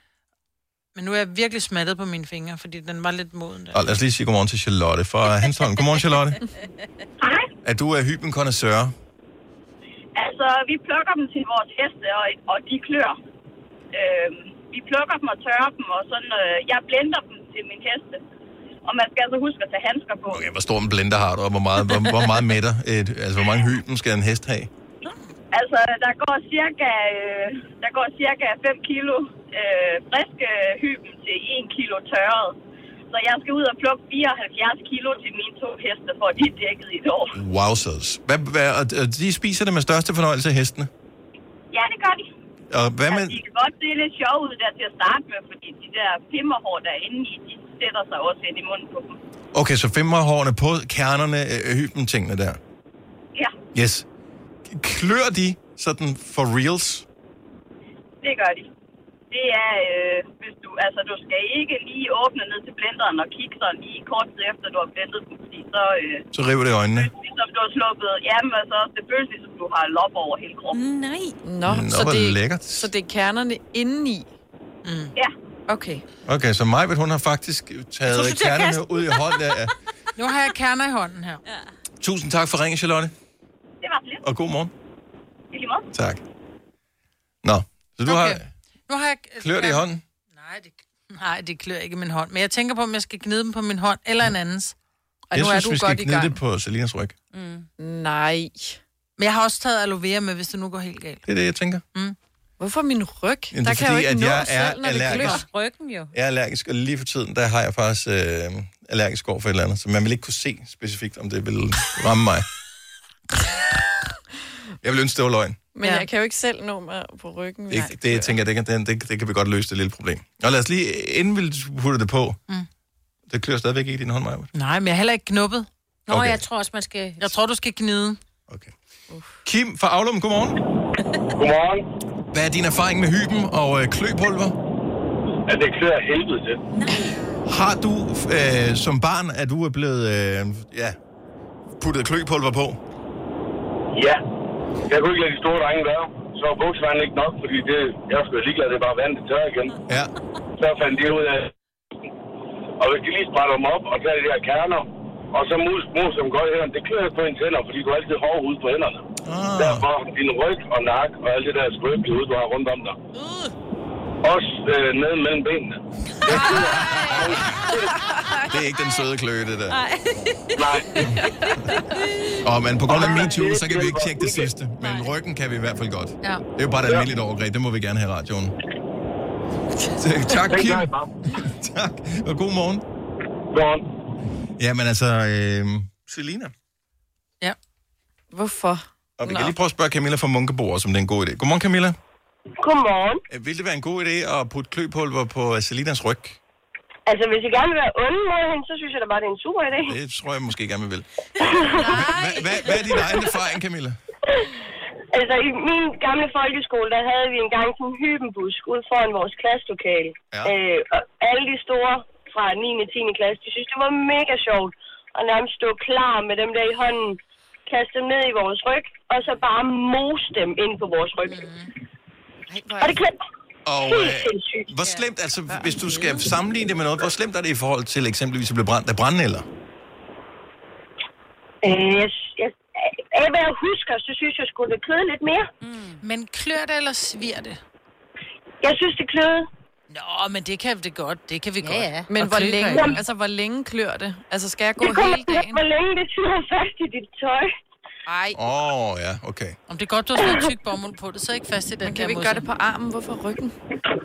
Men nu er jeg virkelig smattet på mine fingre, fordi den var lidt moden der. Og lad os lige sige godmorgen til Charlotte fra Hanstholm. Godmorgen, Charlotte. Hej. Er du af hyben connoisseur? Altså, vi plukker dem til vores heste, og, og de klør. Øhm, vi plukker dem og tørrer dem, og sådan, øh, jeg blender dem til min heste. Og man skal altså huske at tage handsker på. Okay, hvor stor en blender har du, og hvor meget, hvor, hvor meget mætter? Et, altså, hvor mange hyben skal en hest have? Altså, der går cirka, øh, der går cirka 5 kilo øh, friske hyben til 1 kilo tørret. Så jeg skal ud og plukke 74 kilo til mine to heste, for de er dækket i et år. Wowzers. Hvad, hvad, og de spiser det med største fornøjelse, hestene? Ja, det gør de. Og hvad med... Altså, de kan godt se lidt sjov ud der til at starte med, fordi de der pimmerhår, der er inde i, de sætter sig også ind i munden på dem. Okay, så femmerhårene på kernerne, øh, hyben tingene der. Ja, Yes. Klør de sådan for reals? det gør de. Det er, øh, hvis du, altså du skal ikke lige åbne ned til blenderen og kigge sådan lige kort tid efter, du har blendet dem, fordi så, øh, Så river det øjnene. ligesom du har sluppet, jamen altså, det føles ligesom, du har lop over hele kroppen. Nej. Nå, Nå, så, det, lækkert. så det er kernerne indeni? Mm. Ja. Okay. Okay, så Majbet, hun har faktisk taget at kernerne kaste ud i hånden. Ja. Nu har jeg kerner i hånden her. Ja. Tusind tak for ringen, Charlotte. Det var lidt. Og god morgen. I lige måde. Tak. Nå, så du okay. har Nu har jeg... klør det i hånden? Nej, det, nej, det klør ikke i min hånd. Men jeg tænker på, om jeg skal gnide dem på min hånd eller en andens. Og Jeg nu er synes, du vi skal godt gnide det på Selinas ryg. Mm. Nej. Men jeg har også taget aloe vera med, hvis det nu går helt galt. Det er det, jeg tænker. Mm. Hvorfor min ryg? Jamen, der det er kan jeg jo fordi, ikke at nå jeg selv, er når det allergisk. klør. Ryggen jo. Jeg er allergisk, og lige for tiden, der har jeg faktisk øh, allergisk over for et eller andet. Så man vil ikke kunne se specifikt, om det vil ramme mig. Jeg vil ønske, det var løgn. Men ja. jeg kan jo ikke selv nå mig på ryggen. hvis Det, det, jeg tænker jeg, det, kan- det, det, kan vi godt løse, det lille problem. Og lad os lige, inden vi putter det på, Mm. det klør stadigvæk ikke i din hånd, Maja. Nej, men jeg er heller ikke knuppet. Nå, Okay. jeg tror også, man skal... Jeg tror, du skal gnide. Kim fra Aulum, godmorgen. Godmorgen. Hvad er din erfaring med hyben og øh, kløpulver? Ja, det klør af helvede til. Har du øh, som barn, at du er blevet øh, ja, puttet kløpulver på? Ja. Jeg kunne ikke lade de store drenge være. Så var buksevand ikke nok, fordi det, jeg var sgu ligeglad, det er bare vand, det tør igen. Ja. Så fandt de ud af, og hvis de lige sprætter dem op og tager de der kerner, og så mus, mus dem godt i hænderne, det klør ikke på ens hænder, fordi du har altid hård hud på hænderne. Ah. Derfor din ryg og nak og alt det der skrøbelige hud, du har rundt om dig. Også øh, ned mellem benene. Det er ikke den søde kløe, det der. Nej. Nej. Og men på grund af MeToo, så kan vi ikke tjekke det sidste. Men ryggen kan vi i hvert fald godt. Ja. Det er jo bare et almindeligt overgreb, det må vi gerne have i radioen. Så, tak, Kim. tak, og god morgen. Godmorgen. Jamen altså, øh, Selina. Ja. Hvorfor? Og vi kan lige prøve at spørge Camilla fra Munkebo, som det er en god idé. Godmorgen, Camilla. Godmorgen. Øh, Vil det være en god idé at putte kløpulver på øh, Selinas ryg? Altså, hvis I gerne vil være onde mod hende, så synes jeg da bare, det er en super idé. Det tror jeg måske gerne, vi vil. Hvad, hvad, hvad er din egen erfaring, Camilla? Altså, i min gamle folkeskole, der havde vi engang sådan en hybenbusk ude foran vores klasselokale. Ja. Øh, og alle de store fra 9. og 10. klasse, de synes, det var mega sjovt. Og nærmest stå klar med dem der i hånden, kaste dem ned i vores ryg, og så bare mose dem ind på vores ryg. Og det klemte. Og Helt øh, hvor slemt, altså hvis du skal sammenligne det med noget, hvor slemt er det i forhold til eksempelvis at blive brændt af brændenælder? Øh, jeg, jeg, af hvad jeg husker, så synes jeg skulle det kløede lidt mere. Mm. Men klør det eller svir det? Jeg synes, det kløede. Nå, men det kan det godt. Det kan vi Ja, godt. ja. Men Og hvor længe, altså, hvor længe klør det? Altså, skal jeg gå Det hele dagen? hvor længe det sidder fast i dit tøj. Ej, Åh, oh, ja, okay. Om det er godt, du har fået tyk bomuld på det, så ikke fast i den men kan der vi ikke gøre det på armen? Hvorfor ryggen?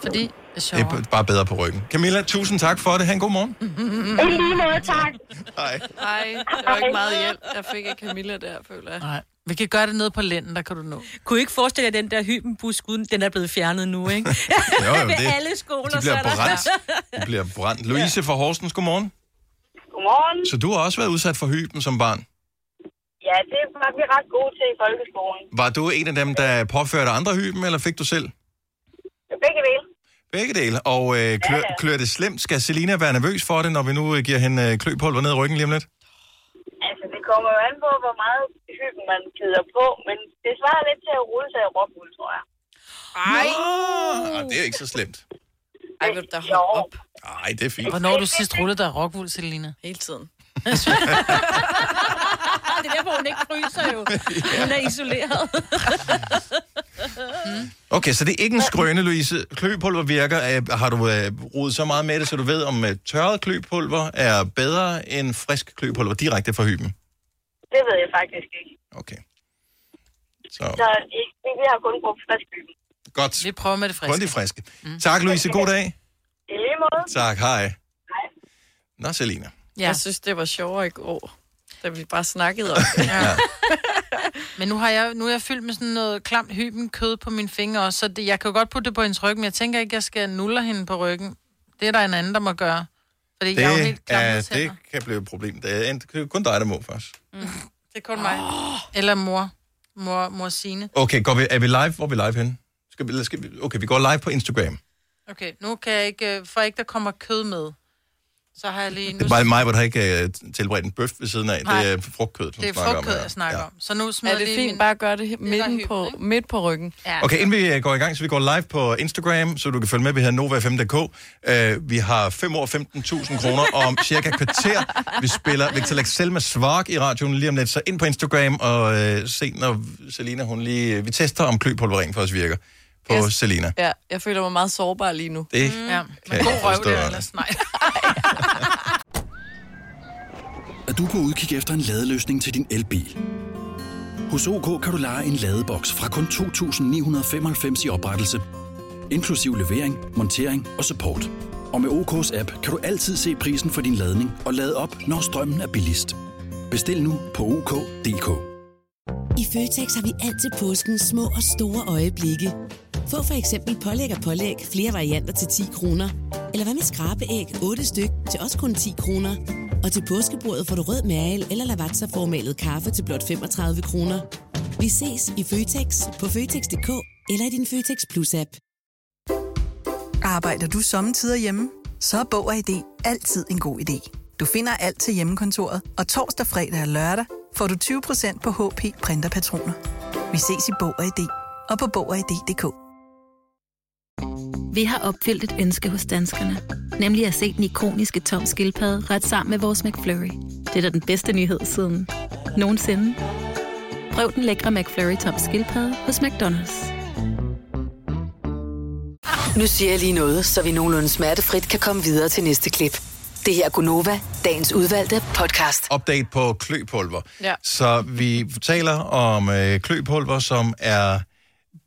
Fordi det er Det sjovere. er bare bedre på ryggen. Camilla, tusind tak for det. Ha' en god morgen. I lige måde, tak. Hej. Nej, det var ikke meget hjælp. Jeg fik ikke Camilla der, føler jeg. Nej. Vi kan gøre det nede på lænden, der kan du nå. Kunne I ikke forestille jer den der hybenbusk, uden den er blevet fjernet nu, ikke? Jo, jo, Ved det- alle skoler, De bliver så er der- brændt. De bliver brændt. Louise fra Horsens, godmorgen. Godmorgen. Så du har også været udsat for hyben som barn. Ja, det var vi ret gode til i folkeskolen. Var du en af dem, der påførte andre hyben, eller fik du selv? Begge dele. Begge dele. Og øh, klør, klør det slemt? Skal Selina være nervøs for det, når vi nu øh, giver hende øh, kløpulver ned i ryggen lige om lidt? Altså, det kommer jo an på, hvor meget hyben man gider på, men det svarer lidt til at rulle sig i rockwool, tror jeg. Ej. Ah, det er ikke så slemt. Ej, vil du da holde op? Nej, det er fint. Hvornår du sidst rullet dig rockwool, Selina? Hele tiden. det er derfor, hun ikke fryser jo. Hun er isoleret. Okay, så det er ikke en skrøne, Louise. Kløpulver virker. Øh, Har du øh, rodet så meget med det, så du ved, om øh, tørret kløpulver er bedre end frisk kløpulver direkte fra hyben? Det ved jeg faktisk ikke. Okay. Så Så i- vi har kun brugt frisk hyben. godt. Vi prøver med det friske. Kun de friske. Tak, Louise. God dag. I lige måde. Tak, hej. Nå, Selina. Ja. Jeg synes, det var sjovere i går, da vi bare snakkede om det. Ja. Men nu har jeg, nu er jeg fyldt med sådan noget klamt hyben kød på mine fingre også, så det, jeg kan jo godt putte det på hendes ryg, men jeg tænker ikke, jeg skal nulle hende på ryggen. Det er der en anden, der må gøre. Fordi jeg er jo Det, helt klam er, til det kan blive et problem. Det er, en- det er kun dig, der må først. Mm. Det er kun mig. Eller mor. Mor, mor Signe. Okay, går vi, er vi live? Hvor er vi live henne? Skal vi, skal vi, okay, vi går live på Instagram. Okay, nu kan jeg ikke, øh, for ikke der kommer kød med. Så har jeg lige... Nu, Det er bare mig, hvor der ikke er tilberedt en bøf ved siden af. Nej. Det er frugtkød, du det er snakker om. frugtkød, her. jeg snakker Ja. om. Så nu smider Er det lige fint min... bare at gøre det midten hyben, på, midt på ryggen? Ja. Okay, inden vi øh, går i gang, så vi går live på Instagram, så du kan følge med. Vi hedder Nova5.dk. Uh, vi har 5 år 15.000 kroner om cirka kvarter. Vi spiller Victor Lexel med Svark i radioen lige om lidt. Så ind på Instagram og uh, se, når Selina, hun lige... Vi tester, om kløpulver rent faktisk virker på Yes. Selina. Ja, jeg føler mig meget sårbar lige nu. Det Mm. Ja, kan men jeg god røv det ellers. Nej. er du på udkig efter en ladeløsning til din elbil. Hos OK kan du lege en ladeboks fra kun 2.995 i oprettelse, inklusiv levering, montering og support. Og med OK's app kan du altid se prisen for din ladning og lade op, når strømmen er billigst. Bestil nu på OK.dk. I Føtex har vi altid påsken små og store øjeblikke. Få for eksempel pålæg og pålæg flere varianter til 10 kroner. Eller hvad med skrabeæg 8 styk til også kun 10 kroner. Og til påskebordet får du rød mal eller lavatserformalet kaffe til blot 35 kroner. Vi ses i Føtex på Føtex.dk eller i din Føtex Plus-app. Arbejder du sommetider hjemme? Så er Bog og ID altid en god idé. Du finder alt til hjemmekontoret, og torsdag, fredag og lørdag får du 20% på HP Printerpatroner. Vi ses i Bog og ID og på Bog og ID.dk. Vi har opfyldt et ønske hos danskerne. Nemlig at se den ikoniske tom skildpadde ret sammen med vores McFlurry. Det er da den bedste nyhed siden nogensinde. Prøv den lækre McFlurry tom skildpadde hos McDonald's. Nu siger jeg lige noget, så vi nogenlunde smertefrit kan komme videre til næste klip. Det her er Gunova, dagens udvalgte podcast. Update på kløpulver. Ja. Så vi taler om øh, kløpulver, som er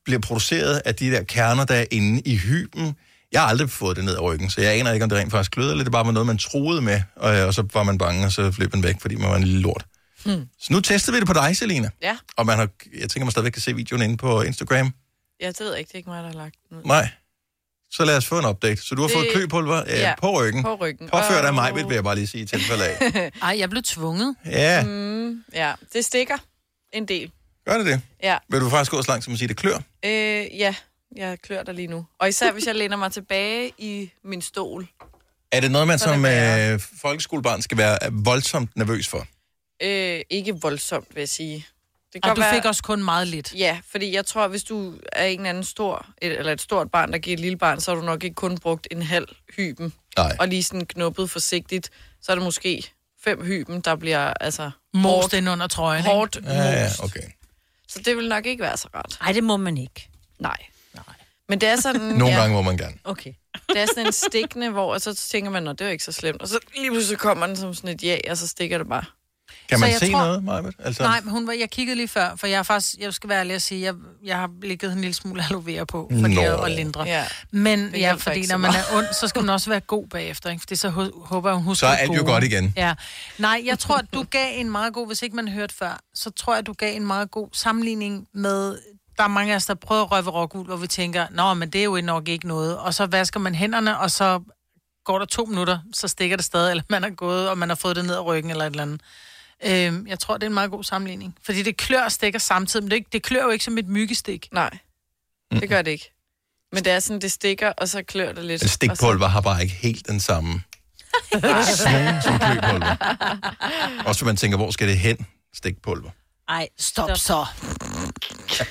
bliver produceret af de der kerner, der er inde i hyben. Jeg har aldrig fået det ned ad ryggen, så jeg aner ikke, om det rent faktisk kløder, eller det bare var noget, man troede med, og, og så var man bange, og så flød man væk, fordi man var en lille lort. Hmm. Så nu tester vi det på dig, Selina. Ja. Og man har, jeg tænker, man stadigvæk kan se videoen inde på Instagram. ja, det ved jeg ikke. Det er ikke mig, der har lagt den ud. Nej. Så lad os få en update. Så du har Det- fået kløpulver øh, Ja, på ryggen. på ryggen. Påført af mig, vil jeg bare lige sige i tilfælde af. Ej, jeg blev tvunget. Ja, Mm, ja, det stikker en del. Gør det det? Ja. Vil du faktisk gå så langt som at sige, det klør? Øh, ja, jeg klør der lige nu. Og især hvis jeg læner mig tilbage i min stol. Er det noget, man som øh, folkeskolebarn skal være voldsomt nervøs for? Øh, ikke voldsomt, vil jeg sige. Det Og du fik også kun meget lidt. Ja, fordi jeg tror, hvis du er en anden stor, et, eller et stort barn, der giver et lille barn, så har du nok ikke kun brugt en halv hyben. Nej. Og lige sådan knuppet forsigtigt, så er det måske fem hyben, der bliver altså... Most ind under trøjen? Hårdt Ja, ja, okay. Så det vil nok ikke være så rart. Nej, det må man ikke. Nej. Men det er sådan... Nogle ja, gange må man gerne. Okay. Det er sådan en stikkende, hvor så tænker man, at det er ikke så slemt. Og så lige pludselig kommer den som sådan et ja, og så stikker det bare. Kan Så man jeg se tror- noget, Majbet? Altså, Nej, men hun var, jeg kiggede lige før, for jeg er faktisk, jeg skal være ærlig at sige, jeg, jeg har ligget en lille smule aloe vera på, fordi Nå. jeg lindre. Ja. Men Det ja, fordi når så man er ond, så skal man også være god bagefter, ikke? Fordi så hå- håber jeg, hun husker Så er det alt jo gode. godt igen. Ja. Nej, jeg tror, at du gav en meget god, hvis ikke man hørte før, så tror jeg, at du gav en meget god sammenligning med, der er mange af os, der prøver at røve rockuld, hvor vi tænker, nå, men det er jo nok ikke noget. Og så vasker man hænderne, og så går der to minutter, så stikker det stadig, eller man er gået, og man har fået det ned ad ryggen, eller et eller andet. Øhm, jeg tror, det er en meget god sammenligning. Fordi det klør og stikker samtidig, men det, ikke- det klør jo ikke som et myggestik. Nej, det gør det ikke. Men det er sådan, det stikker, og så klør det lidt. en stikpulver har bare ikke helt den samme svung som kløpulver. Også hvis man tænker, hvor skal det hen, stikpulver? Ej, stop, stop. så.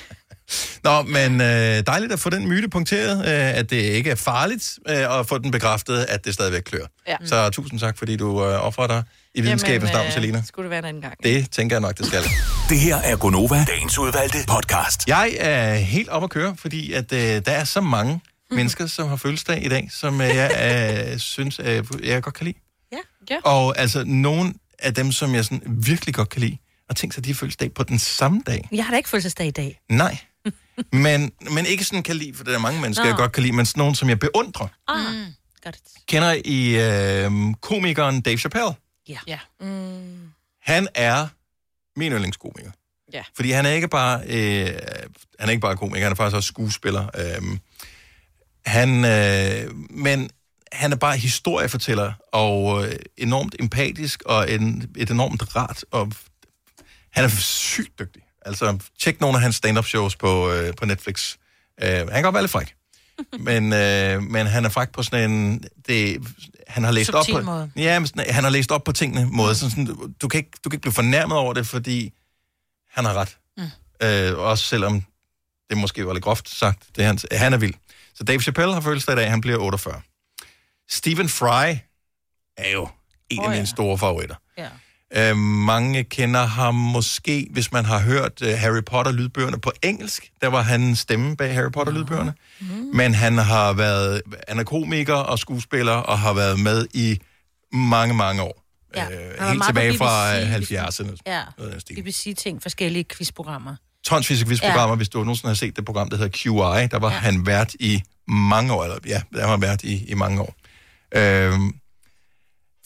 Nå, men øh, dejligt at få den myte punkteret, øh, at det ikke er farligt, øh, og få den bekræftet, at det stadigvæk klør. Ja. Så tusind tak, fordi du øh, offrer dig i videnskabens navn, Selina. Skulle det være en anden gang. Det tænker jeg nok, det skal. Det her er Gonova, dagens udvalgte podcast. Jeg er helt op at køre, fordi at, øh, der er så mange mennesker, som har fødselsdag i dag, som øh, jeg øh, synes, øh, jeg godt kan lide. Ja. ja. Og altså, nogle af dem, som jeg sådan virkelig godt kan lide, og tænk sig, at de har fødselsdag på den samme dag. Jeg har da ikke fødselsdag i dag. Nej. Men, men ikke sådan kan lide, for der er mange mennesker, Nå. jeg godt kan lide, men sådan nogen, som jeg beundrer. Ah, mm. godt. Kender I øh, komikeren Dave Chappelle? Ja. ja. Mm. Han er min yndlingskomiker. Ja. Fordi han er ikke bare, øh, han er ikke bare komiker, han er faktisk også skuespiller. Øh, han, øh, men han er bare historiefortæller, og øh, enormt empatisk, og en, et enormt rart, og han er sygt dygtig. Altså, tjek nogle af hans stand-up shows på, øh, på Netflix. Øh, han kan godt være lidt fræk. men, øh, men han er fræk på sådan en... Det, han har læst Subtil op på... måde. Ja, men sådan, han har læst op på tingene måde. Sådan, sådan, du, kan ikke, du kan ikke blive fornærmet over det, fordi han har ret. Mm. Øh, også selvom det måske var lidt groft sagt. Det er hans, han er vild. Så Dave Chappelle har fødselsdag i dag, han bliver 48. Stephen Fry er jo en oh, af mine store favoritter. Ja. Øh, mange kender ham måske, hvis man har hørt uh, Harry Potter-lydbøgerne på engelsk. Der var han stemme bag Harry Potter-lydbøgerne. Mm. Men han har været han er komiker og skuespiller og har været med i mange, mange år. Ja. Øh, helt tilbage fra BBC, øh, 70'erne. Ja. BBC-ting, forskellige quizprogrammer. Tonsvis af quizprogrammer, Ja. hvis du nogensinde har set det program, der hedder QI. Der var ja. han vært i mange år, eller ja, der har han vært i, i mange år. Øhm,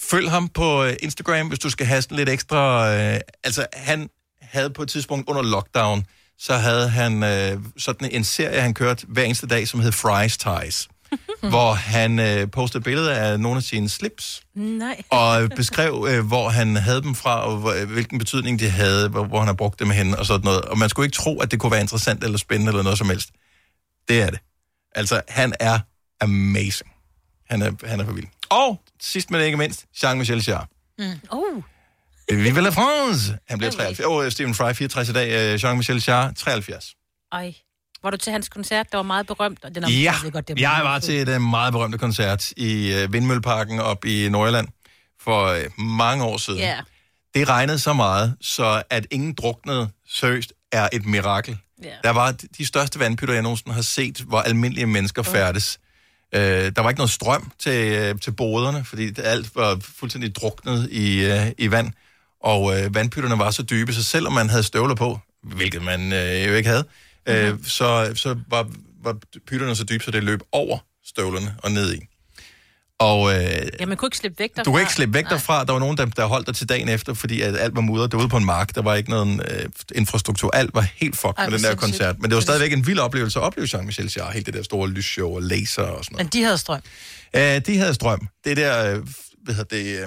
følg ham på øh, Instagram, hvis du skal have sådan lidt ekstra... Øh, altså, han havde på et tidspunkt under lockdown, så havde han øh, sådan en serie, han kørte hver eneste dag, som hed Fries Ties. hvor han øh, postede billeder af nogle af sine slips, Nej. og beskrev, øh, hvor han havde dem fra, og hvor, hvilken betydning de havde, hvor, hvor han har brugt dem hen, og sådan noget. Og man skulle ikke tro, at det kunne være interessant eller spændende eller noget som helst. Det er det. Altså, han er amazing. Han er, han er for vild. Og sidst men ikke mindst, Jean-Michel Jarre. Mm. Oh. Vive la France! Han bliver 73. Åh, oh, Stephen Fry, 64 i dag. øh, Jean-Michel Jarre, 73. Ej. Var du til hans koncert, der var meget berømt? Og den er Ja, godt, det er jeg var til den meget berømte koncert i øh, Vindmølleparken op i Nordjylland for øh, mange år siden. Ja. Det regnede så meget, så at ingen druknede seriøst er et mirakel. Ja. Der var de- største vandpytter, jeg nogensinde har set, hvor almindelige mennesker færdes. Øh, der var ikke noget strøm til, øh, til boderne, fordi det- alt var fuldstændig druknet i, øh, i vand. Og øh, vandpytterne var så dybe, så selvom man havde støvler på, hvilket man øh, jo ikke havde, øh, så, så var, var pytterne så dybe, så det løb over støvlerne og ned i. Og øh, Ja, man kunne ikke slippe væk derfra. du kan ikke slippe væk Nej. derfra. Der var nogen, der, der holdt dig til dagen efter, fordi at alt var mudret. Det var ude på en mark. Der var ikke nogen øh, infrastruktur. Alt var helt fucked Ej, med den der sindssygt. koncert. Men det var stadigvæk en vild oplevelse at opleve Jean-Michel Jarre. Helt det der store lysshow og laser og sådan Men de havde strøm. noget. Øh, de havde strøm. Det der, øh, hvad hedder det, øh,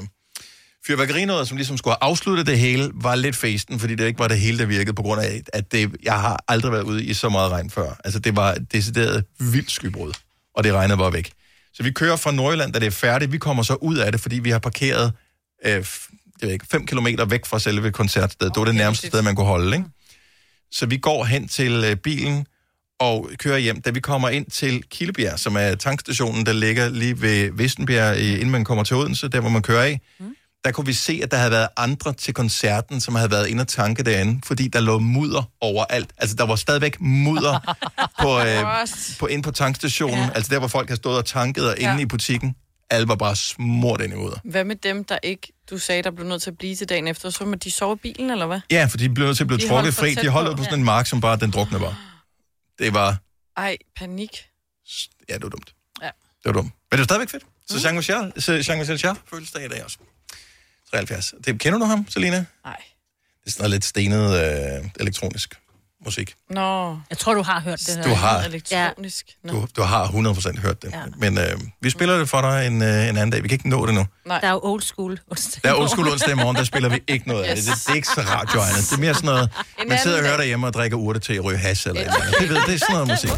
fyrværkerinået, som ligesom skulle have afsluttet det hele, var lidt festen, fordi det ikke var det hele, der virkede, på grund af, at det, jeg har aldrig været ude i så meget regn før. Altså, det var decideret vildt skybrud, og det regnede bare væk. Så vi kører fra Nordjylland, da det er færdigt. Vi kommer så ud af det, fordi vi har parkeret øh, det ved jeg ikke, 5 km væk fra selve koncertstedet. Det var det nærmeste sted, man kunne holde, ikke? Så vi går hen til øh, bilen og kører hjem. Da vi kommer ind til Kildebjerg, som er tankstationen, der ligger lige ved Vestenbjerg, inden man kommer til Odense, der hvor man kører af, mm. Der kunne vi se, at der havde været andre til koncerten, som havde været inde og tanke derinde, fordi der lå mudder overalt. Altså, der var stadigvæk mudder på, øh, på, ind på tankstationen. Ja. Altså, der, hvor folk har stået og tanket og inde Ja. i butikken. Alle var bare smurt ind i mudder. Hvad med dem, der ikke, du sagde, der blev nødt til at blive til dagen efter? Så må de sove i bilen, eller hvad? Ja, for de blev nødt til at blive De trukket fri. De holdt på. på sådan en mark, som bare den drukne var. Det var... Ej, panik. Ja, det var dumt. Ja. Det var dumt. Men det var stadigvæk fedt. Så Jean Michel, så Jean Jarre fødselsdag i dag også. 73. Det, kender du ham, Selina? Nej. Det er sådan noget lidt stenet øh, elektronisk musik. Nå. Jeg tror, du har hørt det her. Du har. Elektronisk. Ja. Du, du har 100% hørt det. Ja. Men øh, vi spiller det for dig en, øh, en anden dag. Vi kan ikke nå det nu. Nej. Der er jo old school onsdag. Der er old school onsdag i morgen, der spiller vi ikke noget af det. Det, det er ikke så radioegnet. Det er mere sådan noget, En man sidder og hører derhjemme og drikker urte til at ryge hash eller et eller andet. Det, ved, det er sådan noget musik.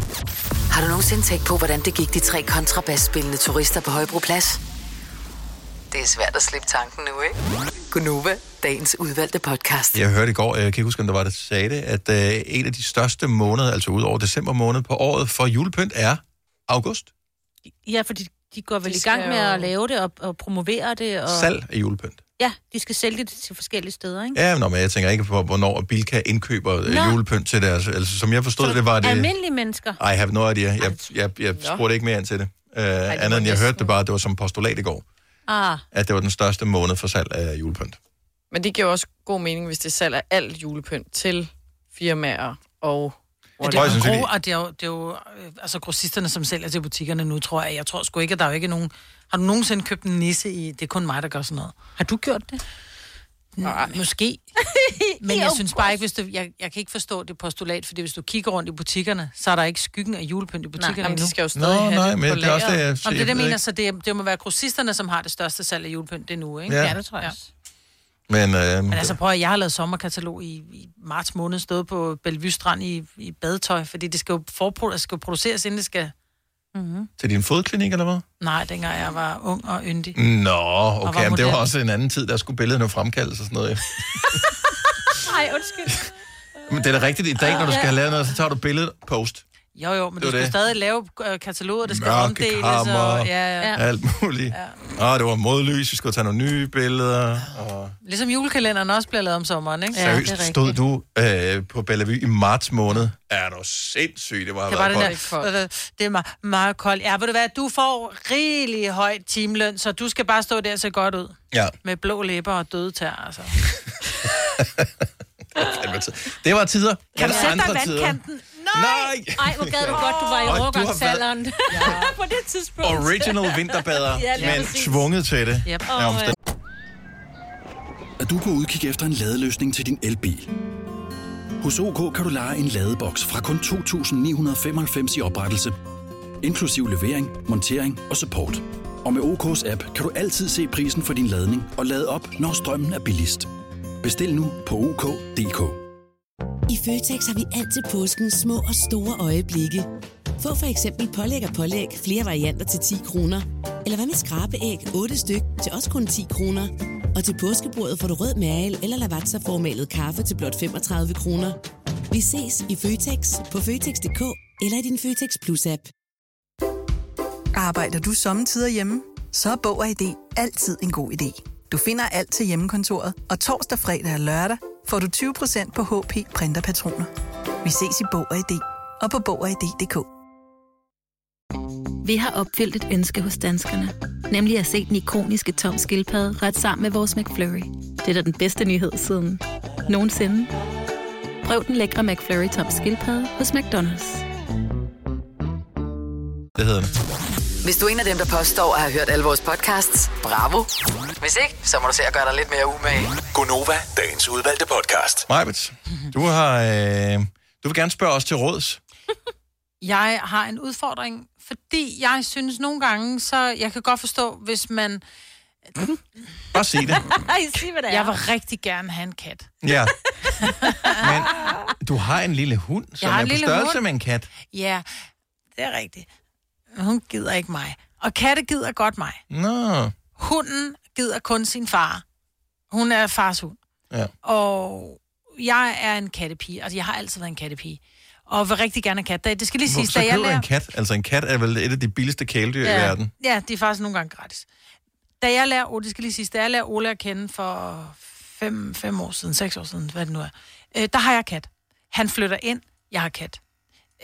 Har du nogensinde tænkt på, hvordan det gik de tre kontrabasspillende turister på Højbroplads? Det er svært at slippe tanken nu, ikke? Gunova, dagens udvalgte podcast. Jeg hørte i går, jeg kan ikke huske, om der var, der sagde det, at øh, en af de største måneder, altså ud over december måned på året for julepynt, er august. Ja, fordi de går vel De i gang med jo- at lave det og, og promovere det. Og... Salg af julepynt. Ja, de skal sælge det til forskellige steder, ikke? Ja, nå, men jeg tænker ikke på, hvornår Bilka indkøber øh, Nå. julepynt til deres... Altså, som jeg forstod det, var det... Almindelige mennesker. I have no idea. Jeg, jeg, jeg Nå. spurgte ikke mere ind til det. Uh, må andet end jeg hørte det bare, det var som postulat i går, Ah, at det var den største måned for salg af julepynt. Men det giver jo også god mening, hvis det salg af alt julepynt til firmaer og... Ja, det er jo gro, og det er jo, det er jo øh, altså grossisterne, som sælger til butikkerne nu, tror jeg. Jeg tror sgu ikke, at der er jo ikke nogen... Har du nogensinde købt en nisse i... Det er kun mig, der gør sådan noget. Har du gjort det? Nej. Måske. Men jeg synes bare ikke, hvis du... Jeg, jeg kan ikke forstå det postulat, fordi hvis du kigger rundt i butikkerne, så er der ikke skyggen af julepynt i butikkerne de endnu. skal jo stadig Nå, have nej, det men på det er også det, jeg siger. det er det, Jeg jeg ved mener, ikke. så det, det må være grossisterne, som har det største salg af julepynt det nu, ikke? Ja. Ja, det tror jeg også. Men, øh, Men altså prøv at, jeg har lavet sommerkatalog i, i marts måned, stået på Bellevue Strand i, i badetøj, fordi det skal jo, forpro- det skal jo produceres, inden det skal... Mm-hmm. til din fodklinik, eller hvad? Nej, dengang jeg var ung og yndig. Nå, var okay, men det var også en anden tid, der skulle billedet nu fremkaldes og sådan noget. Nej, undskyld. Men det er da rigtigt, i dag, når du skal have lavet noget, så tager du billedet post. Jo, jo, men Det du skal det. stadig lave øh, kataloger, det skal Mørke omdeles. kammer, Og, ja, ja. alt muligt. Ja. Ah, det var modlys, vi skulle tage nogle nye billeder. Og... Ligesom julekalenderen også bliver lavet om sommeren, ikke? Seriøst, stod du øh, på Bellevue i marts måned? Er du sindssyg, det var Det var det været koldt. der. Det, det er meget, meget koldt. Ja, ved du hvad, du får rigelig høj timeløn, så du skal bare stå der og se godt ud. Ja, Med blå læber og døde tær, altså. det var, tider. Kan du sætte dig i tider? Nej! Ej, hvor gad du godt, du var i Og du har overgangsalderen. på det tidspunkt. Original vinterbader, Ja, men præcis. tvunget til det. Yep. af omstænd- Er du på udkig efter en ladeløsning til din elbil? Hos OK kan du lege en ladeboks fra kun 2.995 i oprettelse, inklusiv levering, montering og support. Og med OK's app kan du altid se prisen for din ladning og lade op, når strømmen er billigst. Bestil nu på OK.dk. I Føtex har vi altid påsken små og store øjeblikke. Få for eksempel pålæg og pålæg flere varianter til 10 kroner. Eller hvad med skrabeæg 8 styk til også kun 10 kroner. Og til påskebordet får du rød mal eller lavatserformalet kaffe til blot 35 kroner. Vi ses i Føtex på Føtex.dk eller i din Føtex Plus-app. Arbejder du sommetider hjemme? Så er Bog og ID altid en god idé. Du finder alt til hjemmekontoret, og torsdag, fredag og lørdag får du 20% på HP Printerpatroner. Vi ses i Bog og ID og på Bog og ID.dk. Vi har opfyldt et ønske hos danskerne. Nemlig at se den ikoniske tom skildpadde ret sammen med vores McFlurry. Det er da den bedste nyhed siden nogensinde. Prøv den lækre McFlurry tom skildpadde hos McDonald's. Det hedder. Hvis du er en af dem, der påstår at have hørt alle vores podcasts, bravo. Hvis ikke, så må du se at gøre dig lidt mere umage. Gonova, dagens udvalgte podcast. Majbet, du har... Øh, du vil gerne spørge os til råds. Jeg har en udfordring, fordi jeg synes nogle gange, så jeg kan godt forstå, hvis man... Bare sig det. Sig hvad det er. Jeg vil rigtig gerne have en kat. Ja. Men du har en lille hund, som har er en på lille størrelse hund. med en kat. Ja, det er rigtigt. Hun gider ikke mig. Og katte gider godt mig. Nå. Hunden gider kun sin far. Hun er fars hund. Ja. Og jeg er en kattepige. Altså, jeg har altid været en kattepige. Og vil rigtig gerne have kat. Det skal lige siges, da jeg lærer... en kat? Altså en kat er vel et af de billigste kæledyr i ja, verden. ja, de er faktisk nogle gange gratis. Da jeg lærer, oh, det skal lige sige, da jeg lærer Ole at kende for fem, fem år siden, seks år siden, hvad det nu er, øh, der har jeg kat. Han flytter ind, jeg har kat.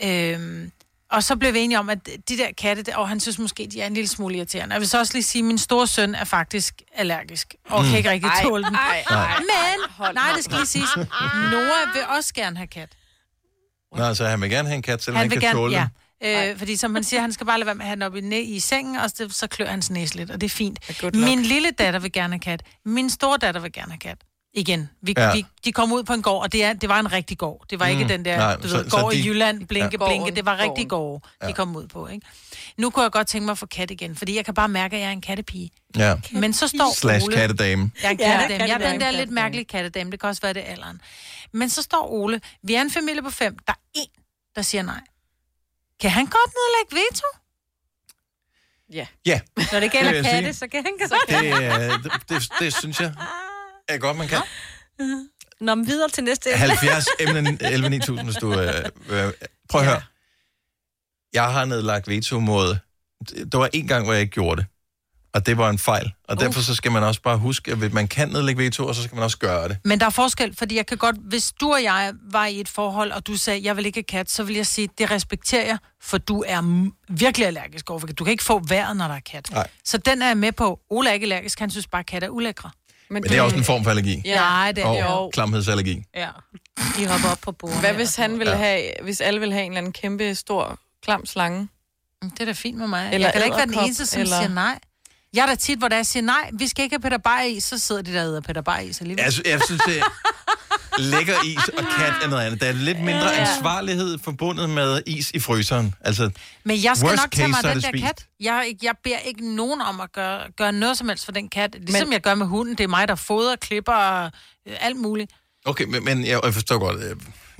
Øhm, og så blev vi enige om, at de der katte, og han synes måske, de er en lille smule irriterende. Jeg vil så også lige sige, at min store søn er faktisk allergisk, og Mm. kan ikke rigtig Ej, tåle den. ej, ej. Men, nej, det skal lige siges, Nora vil også gerne have kat. Nå, altså, han vil gerne have en kat, selvom han, Han kan gerne, tåle ja. den. Øh, fordi som man siger, han skal bare lade være med at have den op i, næ- i sengen, og så, så klør hans næse lidt, og det er fint. Min lille datter vil gerne have kat. Min store datter vil gerne have kat. Igen. Vi, Ja. vi, de kom ud på en gård, og det, er, det var en rigtig gård. Det var ikke Mm. den der, Nej, du så- ved, så gård de- i Jylland, blinke, Ja. blinke. Det var rigtig gård, de Ja. kom ud på, ikke? Nu kunne jeg godt tænke mig at få kat igen, fordi jeg kan bare mærke, at jeg er en kattepige. Ja. Men så står Slash Ole... kattedame. Jeg er en Ja, kattedame. Jeg er den der lidt mærkelige kattedame. Det kan også være det er alderen. Men så står Ole, vi er en familie på fem. Der er en, der siger nej. Kan han godt nedlægge veto? Ja. Ja, Når det gælder jeg katte, sige. så kan han godt. det, det, det, det synes jeg er godt, man kan. Nå, men videre til næste. 70 11 9000, hvis du... Øh, øh, prøv at høre. Jeg har nedlagt veto mod... Der var en gang, hvor jeg ikke gjorde det. Og det var en fejl. Og derfor så skal man også bare huske, at man kan nedlægge veto, og så skal man også gøre det. Men der er forskel, fordi jeg kan godt, hvis du og jeg var i et forhold, og du sagde, jeg vil ikke kat, så vil jeg sige, det respekterer jeg, for du er virkelig allergisk overfor. Du kan ikke få vejret, når der er kat. Nej. Så den er jeg med på. Ole er ikke allergisk, han synes bare, at kat er ulækre. Men det er også en form for allergi. Ja. Nej, det er Og jo. klamhedsallergi. Ja. De hopper op på bordet. Hvad hvis han ville Ja. have, hvis alle ville have en eller anden kæmpe, stor, klam slange? Det er da fint med mig. Eller jeg kan da ikke være den eneste, som eller- siger nej. Jeg er da tit, hvor der siger nej, vi skal ikke have Peter Bayer i, så sidder de der og Peter Bayer i, så lige Jeg, jeg synes, det lækker is og kat er noget andet. Der er lidt mindre Ja. ansvarlighed forbundet med is i fryseren. Altså, Men jeg skal worst nok tage case, mig den der spist. kat. Jeg, jeg beder ikke nogen om at gøre, gøre noget som helst for den kat. Ligesom Men... jeg gør med hunden. Det er mig, der fodrer, klipper og øh, alt muligt. Okay, men, men jeg, jeg forstår godt. øh,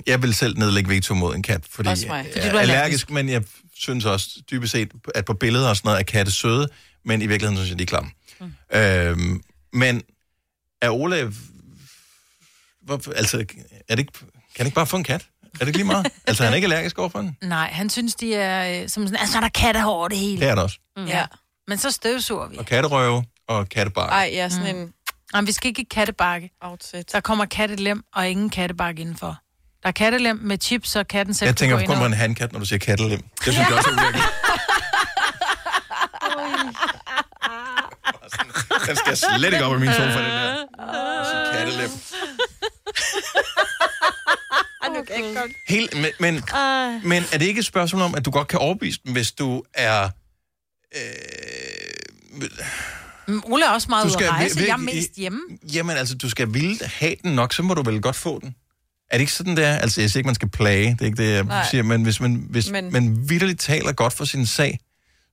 Jeg vil selv nedlægge veto mod en kat, fordi, Også mig. jeg Fordi er du er allergisk, allergisk. men jeg synes også dybest set, at på billeder og sådan noget er katte søde, men i virkeligheden synes jeg, de er klamme. Mm. Øhm, men er Ole... Hvor, altså, er det ikke, kan han ikke bare få en kat? Er det ikke lige meget? altså, han er ikke allergisk overfor den? Nej, han synes, de er øh, som sådan, altså, der er kattehår over det hele. Det er der også. Mm. Ja. Men så støvsuger vi. Og katterøve og kattebark. Ej, ja, sådan mm. en Jamen, vi skal ikke i kattebakke. outfit. Der kommer kattelem og ingen kattebakke indenfor. Der er kattelem med chips, så katten selv Jeg tænker på og- en handkat, når du siger kattelem. Det synes jeg også er ulækkert. Den skal slet ikke op i min sofa, den der. Så kattelem. Helt, men, men, men er det ikke et spørgsmål om, at du godt kan overbevise dem, hvis du er... Mm, Ole er også meget Du ude skal at rejse. vir- Jeg er mest hjemme. Jamen altså, du skal ville have den nok, så må du vel godt få den. Er det ikke sådan, der? Altså, jeg siger ikke, man skal plage, det er ikke det, jeg Nej. siger, men hvis man, hvis Men- men... man vidderligt taler godt for sin sag,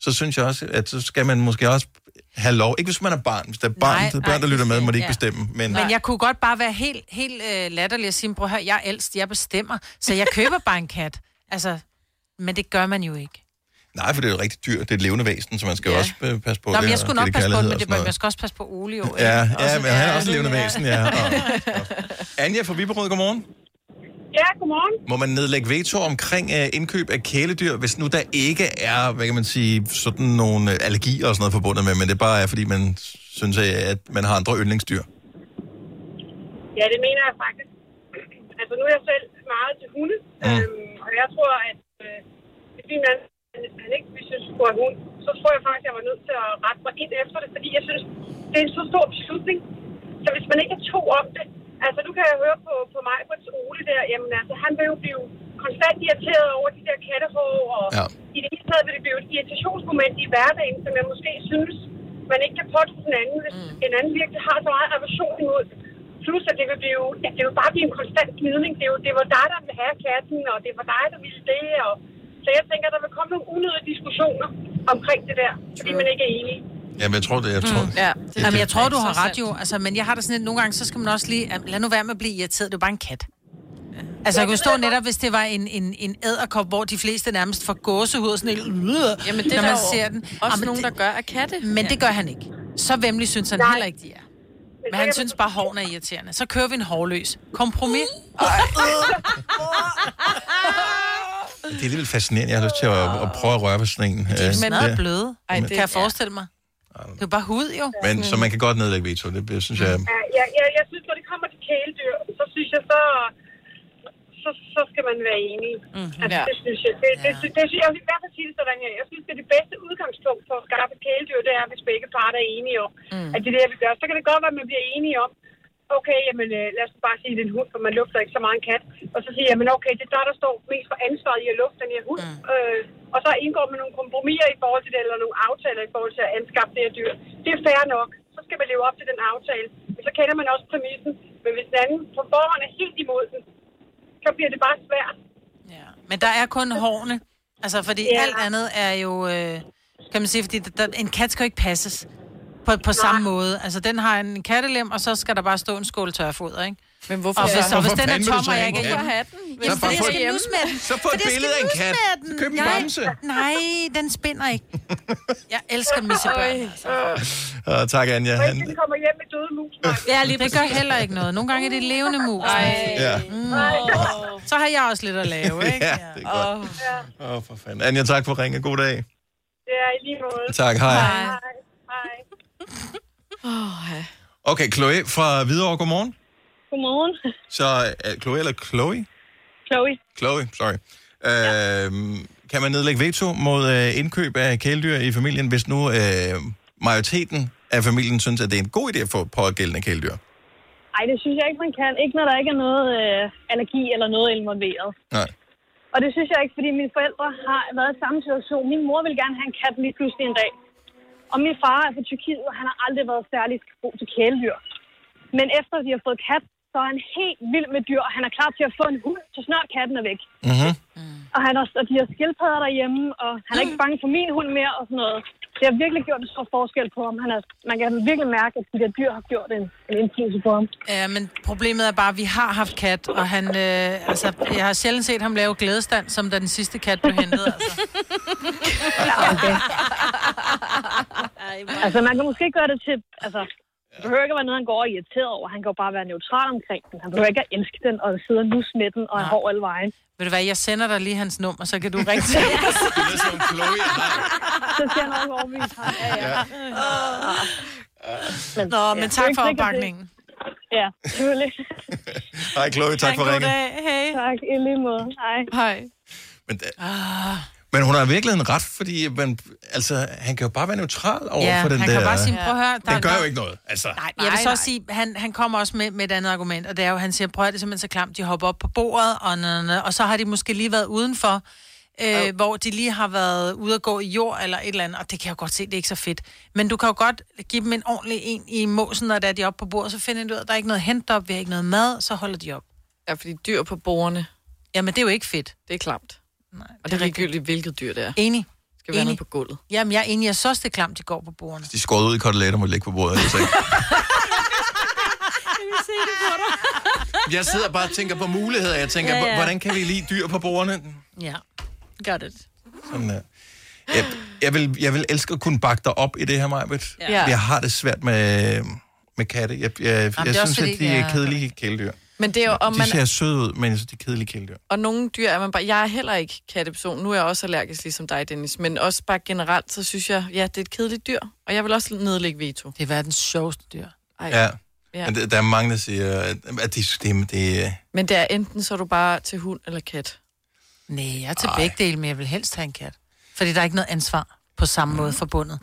så synes jeg også, at så skal man måske også have lov. Ikke hvis man er barn. Hvis der er barn, Nej, nej, børn, nej, der lytter med, må de ikke ja. bestemme. Men, Men jeg kunne godt bare være helt, helt øh, latterlig og sige, prøv at høre, jeg er ældst, jeg bestemmer, så jeg køber bare en kat. Altså, men det gør man jo ikke. Nej, for det er jo rigtig dyrt. Det er et levende væsen, så man skal ja. også øh, passe på Nå, det. men jeg og skulle nok passe på men og det, man skal også passe på Ole jo. Ja, ja, men han er også et levende væsen, ja. Og, Anja fra Viberød, godmorgen. Ja, godmorgen. Må man nedlægge veto omkring uh, indkøb af kæledyr, hvis nu der ikke er, hvad kan man sige, sådan nogle uh, allergier og sådan noget forbundet med, men det bare er, fordi man synes, øh, at man har andre yndlingsdyr? Ja, det mener jeg faktisk. Altså, nu er jeg selv meget til hunde, Mm. øhm, og jeg tror, at øh, hvis min mand han ikke synes, på en hund, så tror jeg faktisk, jeg var nødt til at rette mig ind efter det, fordi jeg synes, det er en så stor beslutning. Så hvis man ikke er to om det, altså nu kan jeg høre på, på mig på Ole der, jamen altså, han vil jo blive konstant irriteret over de der kattehår, og ja. i det hele taget vil det blive et irritationsmoment i hverdagen, som jeg måske synes, man ikke kan påtage den anden, hvis mm. en anden virkelig har så meget aversion imod. Plus, at det vil, blive, ja, det vil bare blive en konstant gnidning. Det, er jo, det var dig, der ville have katten, og det var dig, der ville det. Og, så jeg tænker, der vil komme nogle unødige diskussioner omkring det der, fordi man ikke er enige. Jamen, jeg tror det. Jeg tror, Mm. Ja, det, Jamen, jeg tror, du har ret jo. Altså, men jeg har det sådan lidt, nogle gange, så skal man også lige... Lad nu være med at blive irriteret. Det er bare en kat. Altså, jeg kunne stå netop, hvis det var en, en, en æderkop, hvor de fleste nærmest får gåsehud og sådan lidt... Øh, Jamen, det er når der man ser den. også Jamen, nogen, det, der gør af katte. Men det gør han ikke. Så vemmelig synes han heller ikke, de er. Men han synes bare, hårene er irriterende. Så kører vi en hårløs. Kompromis. det er alligevel fascinerende. Jeg har lyst til at, at prøve at røre ved sådan en. De er Øh, det- bløde. Ej, kan jeg forestille mig. Det er jo bare hud, jo. Men så man kan godt nedlægge veto. Det det synes jeg... Ja, jeg, jeg, jeg synes, når det kommer til kæledyr, så synes jeg, så, så, så skal man være enig. Mm-hmm. Altså, Ja. det synes jeg. Det, det, det, det, jeg vil i hvert fald sige det sådan her. Jeg synes, det er det bedste udgangspunkt for at skaffe kæledyr, det er, hvis begge parter er enige om, mm. at det er det, jeg vil gøre. Så kan det godt være, at man bliver enige om, okay, jamen øh, lad os bare sige, det er en hund, for man lufter ikke så meget en kat. Og så siger jeg, men okay, det er der, der står mest for ansvaret i at lufte den her hund. Mm. Øh, og så indgår man nogle kompromiser i forhold til det, eller nogle aftaler i forhold til at anskaffe det her dyr. Det er fair nok. Så skal man leve op til den aftale. Men så kender man også præmissen. Men hvis den anden på forhånd er helt imod den, så bliver det bare svært. Men der er kun hårene. Altså, fordi Ja. alt andet er jo... Øh, kan man sige, fordi der, der, en kat skal jo ikke passes på, på samme måde. Altså, den har en kattelem, og så skal der bare stå en skål tørfoder, ikke? Men hvorfor Og så? hvis, og hvis den er tom, og jeg ikke... Hvorfor have den? Så Jamen, bare fordi jeg skal nus med den. Så få et billede af en kat. Så køb en Jeg- bamse. Nej, den spinder ikke. Jeg elsker missebørn. Og tak, Anja. Han, den kommer hjem med døde mus. Ja, lige det gør heller ikke noget. Nogle gange er det levende mus. ja. Mm. Så har jeg også lidt at lave, ikke? ja, det er godt. Åh, oh, for fanden. Anja, tak for ringe. God dag. Det er i lige måde. Tak, hej. Hej. Ja. Okay, Chloe fra Hvidovre, godmorgen. Godmorgen. Så uh, Chloe eller Chloe? Chloe. Chloe, sorry. Uh, kan man nedlægge veto mod uh, indkøb af kæledyr i familien, hvis nu uh, majoriteten af familien synes, at det er en god idé at få pågældende kæledyr? Ej, det synes jeg ikke, man kan. Ikke når der ikke er noget øh, allergi eller noget involveret. Nej. Og det synes jeg ikke, fordi mine forældre har været i samme situation. Min mor ville gerne have en kat lige pludselig en dag. Og min far er fra Tyrkiet, og han har aldrig været særlig god til kæledyr. Men efter de har fået kat, så er han helt vild med dyr, og han er klar til at få en hund, så snart katten er væk. Mm-hmm. Og, han har, og de har skildpadder derhjemme, og han er ikke bange for min hund mere og sådan noget. Det har virkelig gjort en stor forskel på ham. Han er, man kan virkelig mærke, at de der dyr har gjort en, en indflydelse på ham. Ja, men problemet er bare, at vi har haft kat, og han, øh, altså, jeg har sjældent set ham lave glædestand, som da den sidste kat blev hentet, altså. Okay. Altså, man kan måske gøre det til... Altså, det behøver ikke at være noget, han går og er irriteret over. Han kan jo bare være neutral omkring den. Han behøver ikke at elske den og sidde og nus med den og er hård alle vejen. Ved du hvad, jeg sender dig lige hans nummer, så kan du ringe til ham. Så skal jeg nok overbevise ham. Ja, ja. Men, Nå, men det er tak for det- opbakningen. Ja, selvfølgelig. Hej, Chloe. Tak for ringen. Hej. Tak, i lige måde. Hej. Hej. Men, ah. Men hun har virkelig en ret, fordi man, altså, han kan jo bare være neutral over Ja, for den han der... kan bare sige, prøv at høre, der- det gør der- jo ikke noget. Altså. Nej, jeg vil så også sige, han, han kommer også med, med et andet argument, og det er jo, han siger, prøv at det er simpelthen så klamt, de hopper op på bordet, og, næ, næ, og så har de måske lige været udenfor, øh, oh. hvor de lige har været ude at gå i jord eller et eller andet, og det kan jeg jo godt se, det er ikke så fedt. Men du kan jo godt give dem en ordentlig en i måsen, når der er de oppe på bordet, så finder de ud af, at der er ikke noget hent op, vi har ikke noget mad, så holder de op. Ja, fordi dyr på bordene. Jamen, det er jo ikke fedt. Det er klamt. Nej, Og det er ligegyldigt, hvilket dyr det er. Enig. Det skal være Enig. noget på gulvet. Jamen, jeg er enig, jeg synes også, det klamt, de går på bordene. De skåret ud i koteletter må ligge på bordet. Altså. Jeg sidder bare og tænker på muligheder. Jeg tænker, Ja, ja, hvordan kan vi lide dyr på bordene? Ja, got it. Sådan der. Jeg, jeg, vil, jeg vil elske at kunne bakke dig op i det her, Majbet. Ja. Jeg har det svært med, med katte. Jeg, jeg, det er jeg synes, fordi, at de det er er- kedelige kæledyr. Men det er jo, om De man, ser søde ud, men synes, de er kedelige kæledyr. og nogle dyr er man bare... Jeg er heller ikke katteperson. Nu er jeg også allergisk, ligesom dig, Dennis. Men også bare generelt, så synes jeg, ja, det er et kedeligt dyr. Og jeg vil også nedlægge veto. Det er verdens sjoveste dyr. Ej. Ja. Ja. Men der, der er mange, der siger, at, at de, det, det, Men det er enten, så er du bare til hund eller kat. Nej, jeg er til begge dele, men jeg vil helst have en kat. Fordi der er ikke noget ansvar på samme måde forbundet.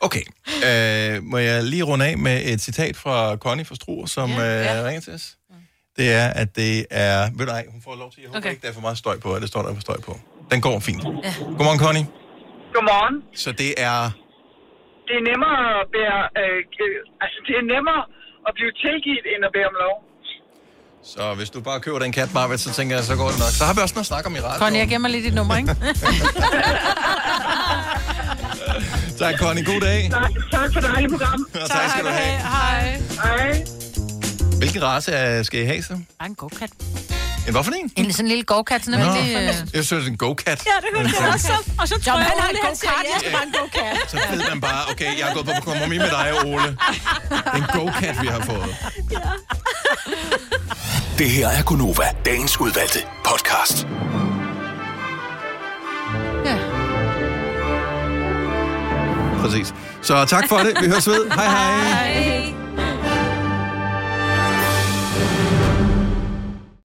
Okay. Øh, må jeg lige runde af med et citat fra Connie fra Struer, som ja, ja. øh, ringer til os? Det er, at det er... Ved du ej, hun får lov til... Jeg håber Okay. ikke, der er for meget støj på, at det står der er for støj på. Den går fint. Ja. Godmorgen, Connie. Godmorgen. Så det er... Det er nemmere at bære, øh, altså det er nemmere at blive tilgivet, end at bære om lov. Så hvis du bare køber den kat, Marvitt, så tænker jeg, så går det nok. Så har vi også noget at snakke om i radioen. Connie, jeg gemmer lige dit nummer, ikke? Tak, Connie. God dag. Tak, tak for dejligt program. Og tak skal du have. Hej. Hej. Hvilken race er, skal I have så? Bare en go-kat. En hvad for en? En sådan en lille go-kat, sådan Nå, en lille... jeg synes, det er en go-kat. Ja, det hørte jeg også. Og så tror jeg, han har en go-kart, ja. jeg skal bare en go-kart. Så ved man bare, okay, jeg er gået på kompromis med dig, Ole. Det er en go-kat, vi har fået. Det her er Gunova, dagens udvalgte podcast. Præcis. Så tak for det. Vi høres ved. Hej hej. Hej.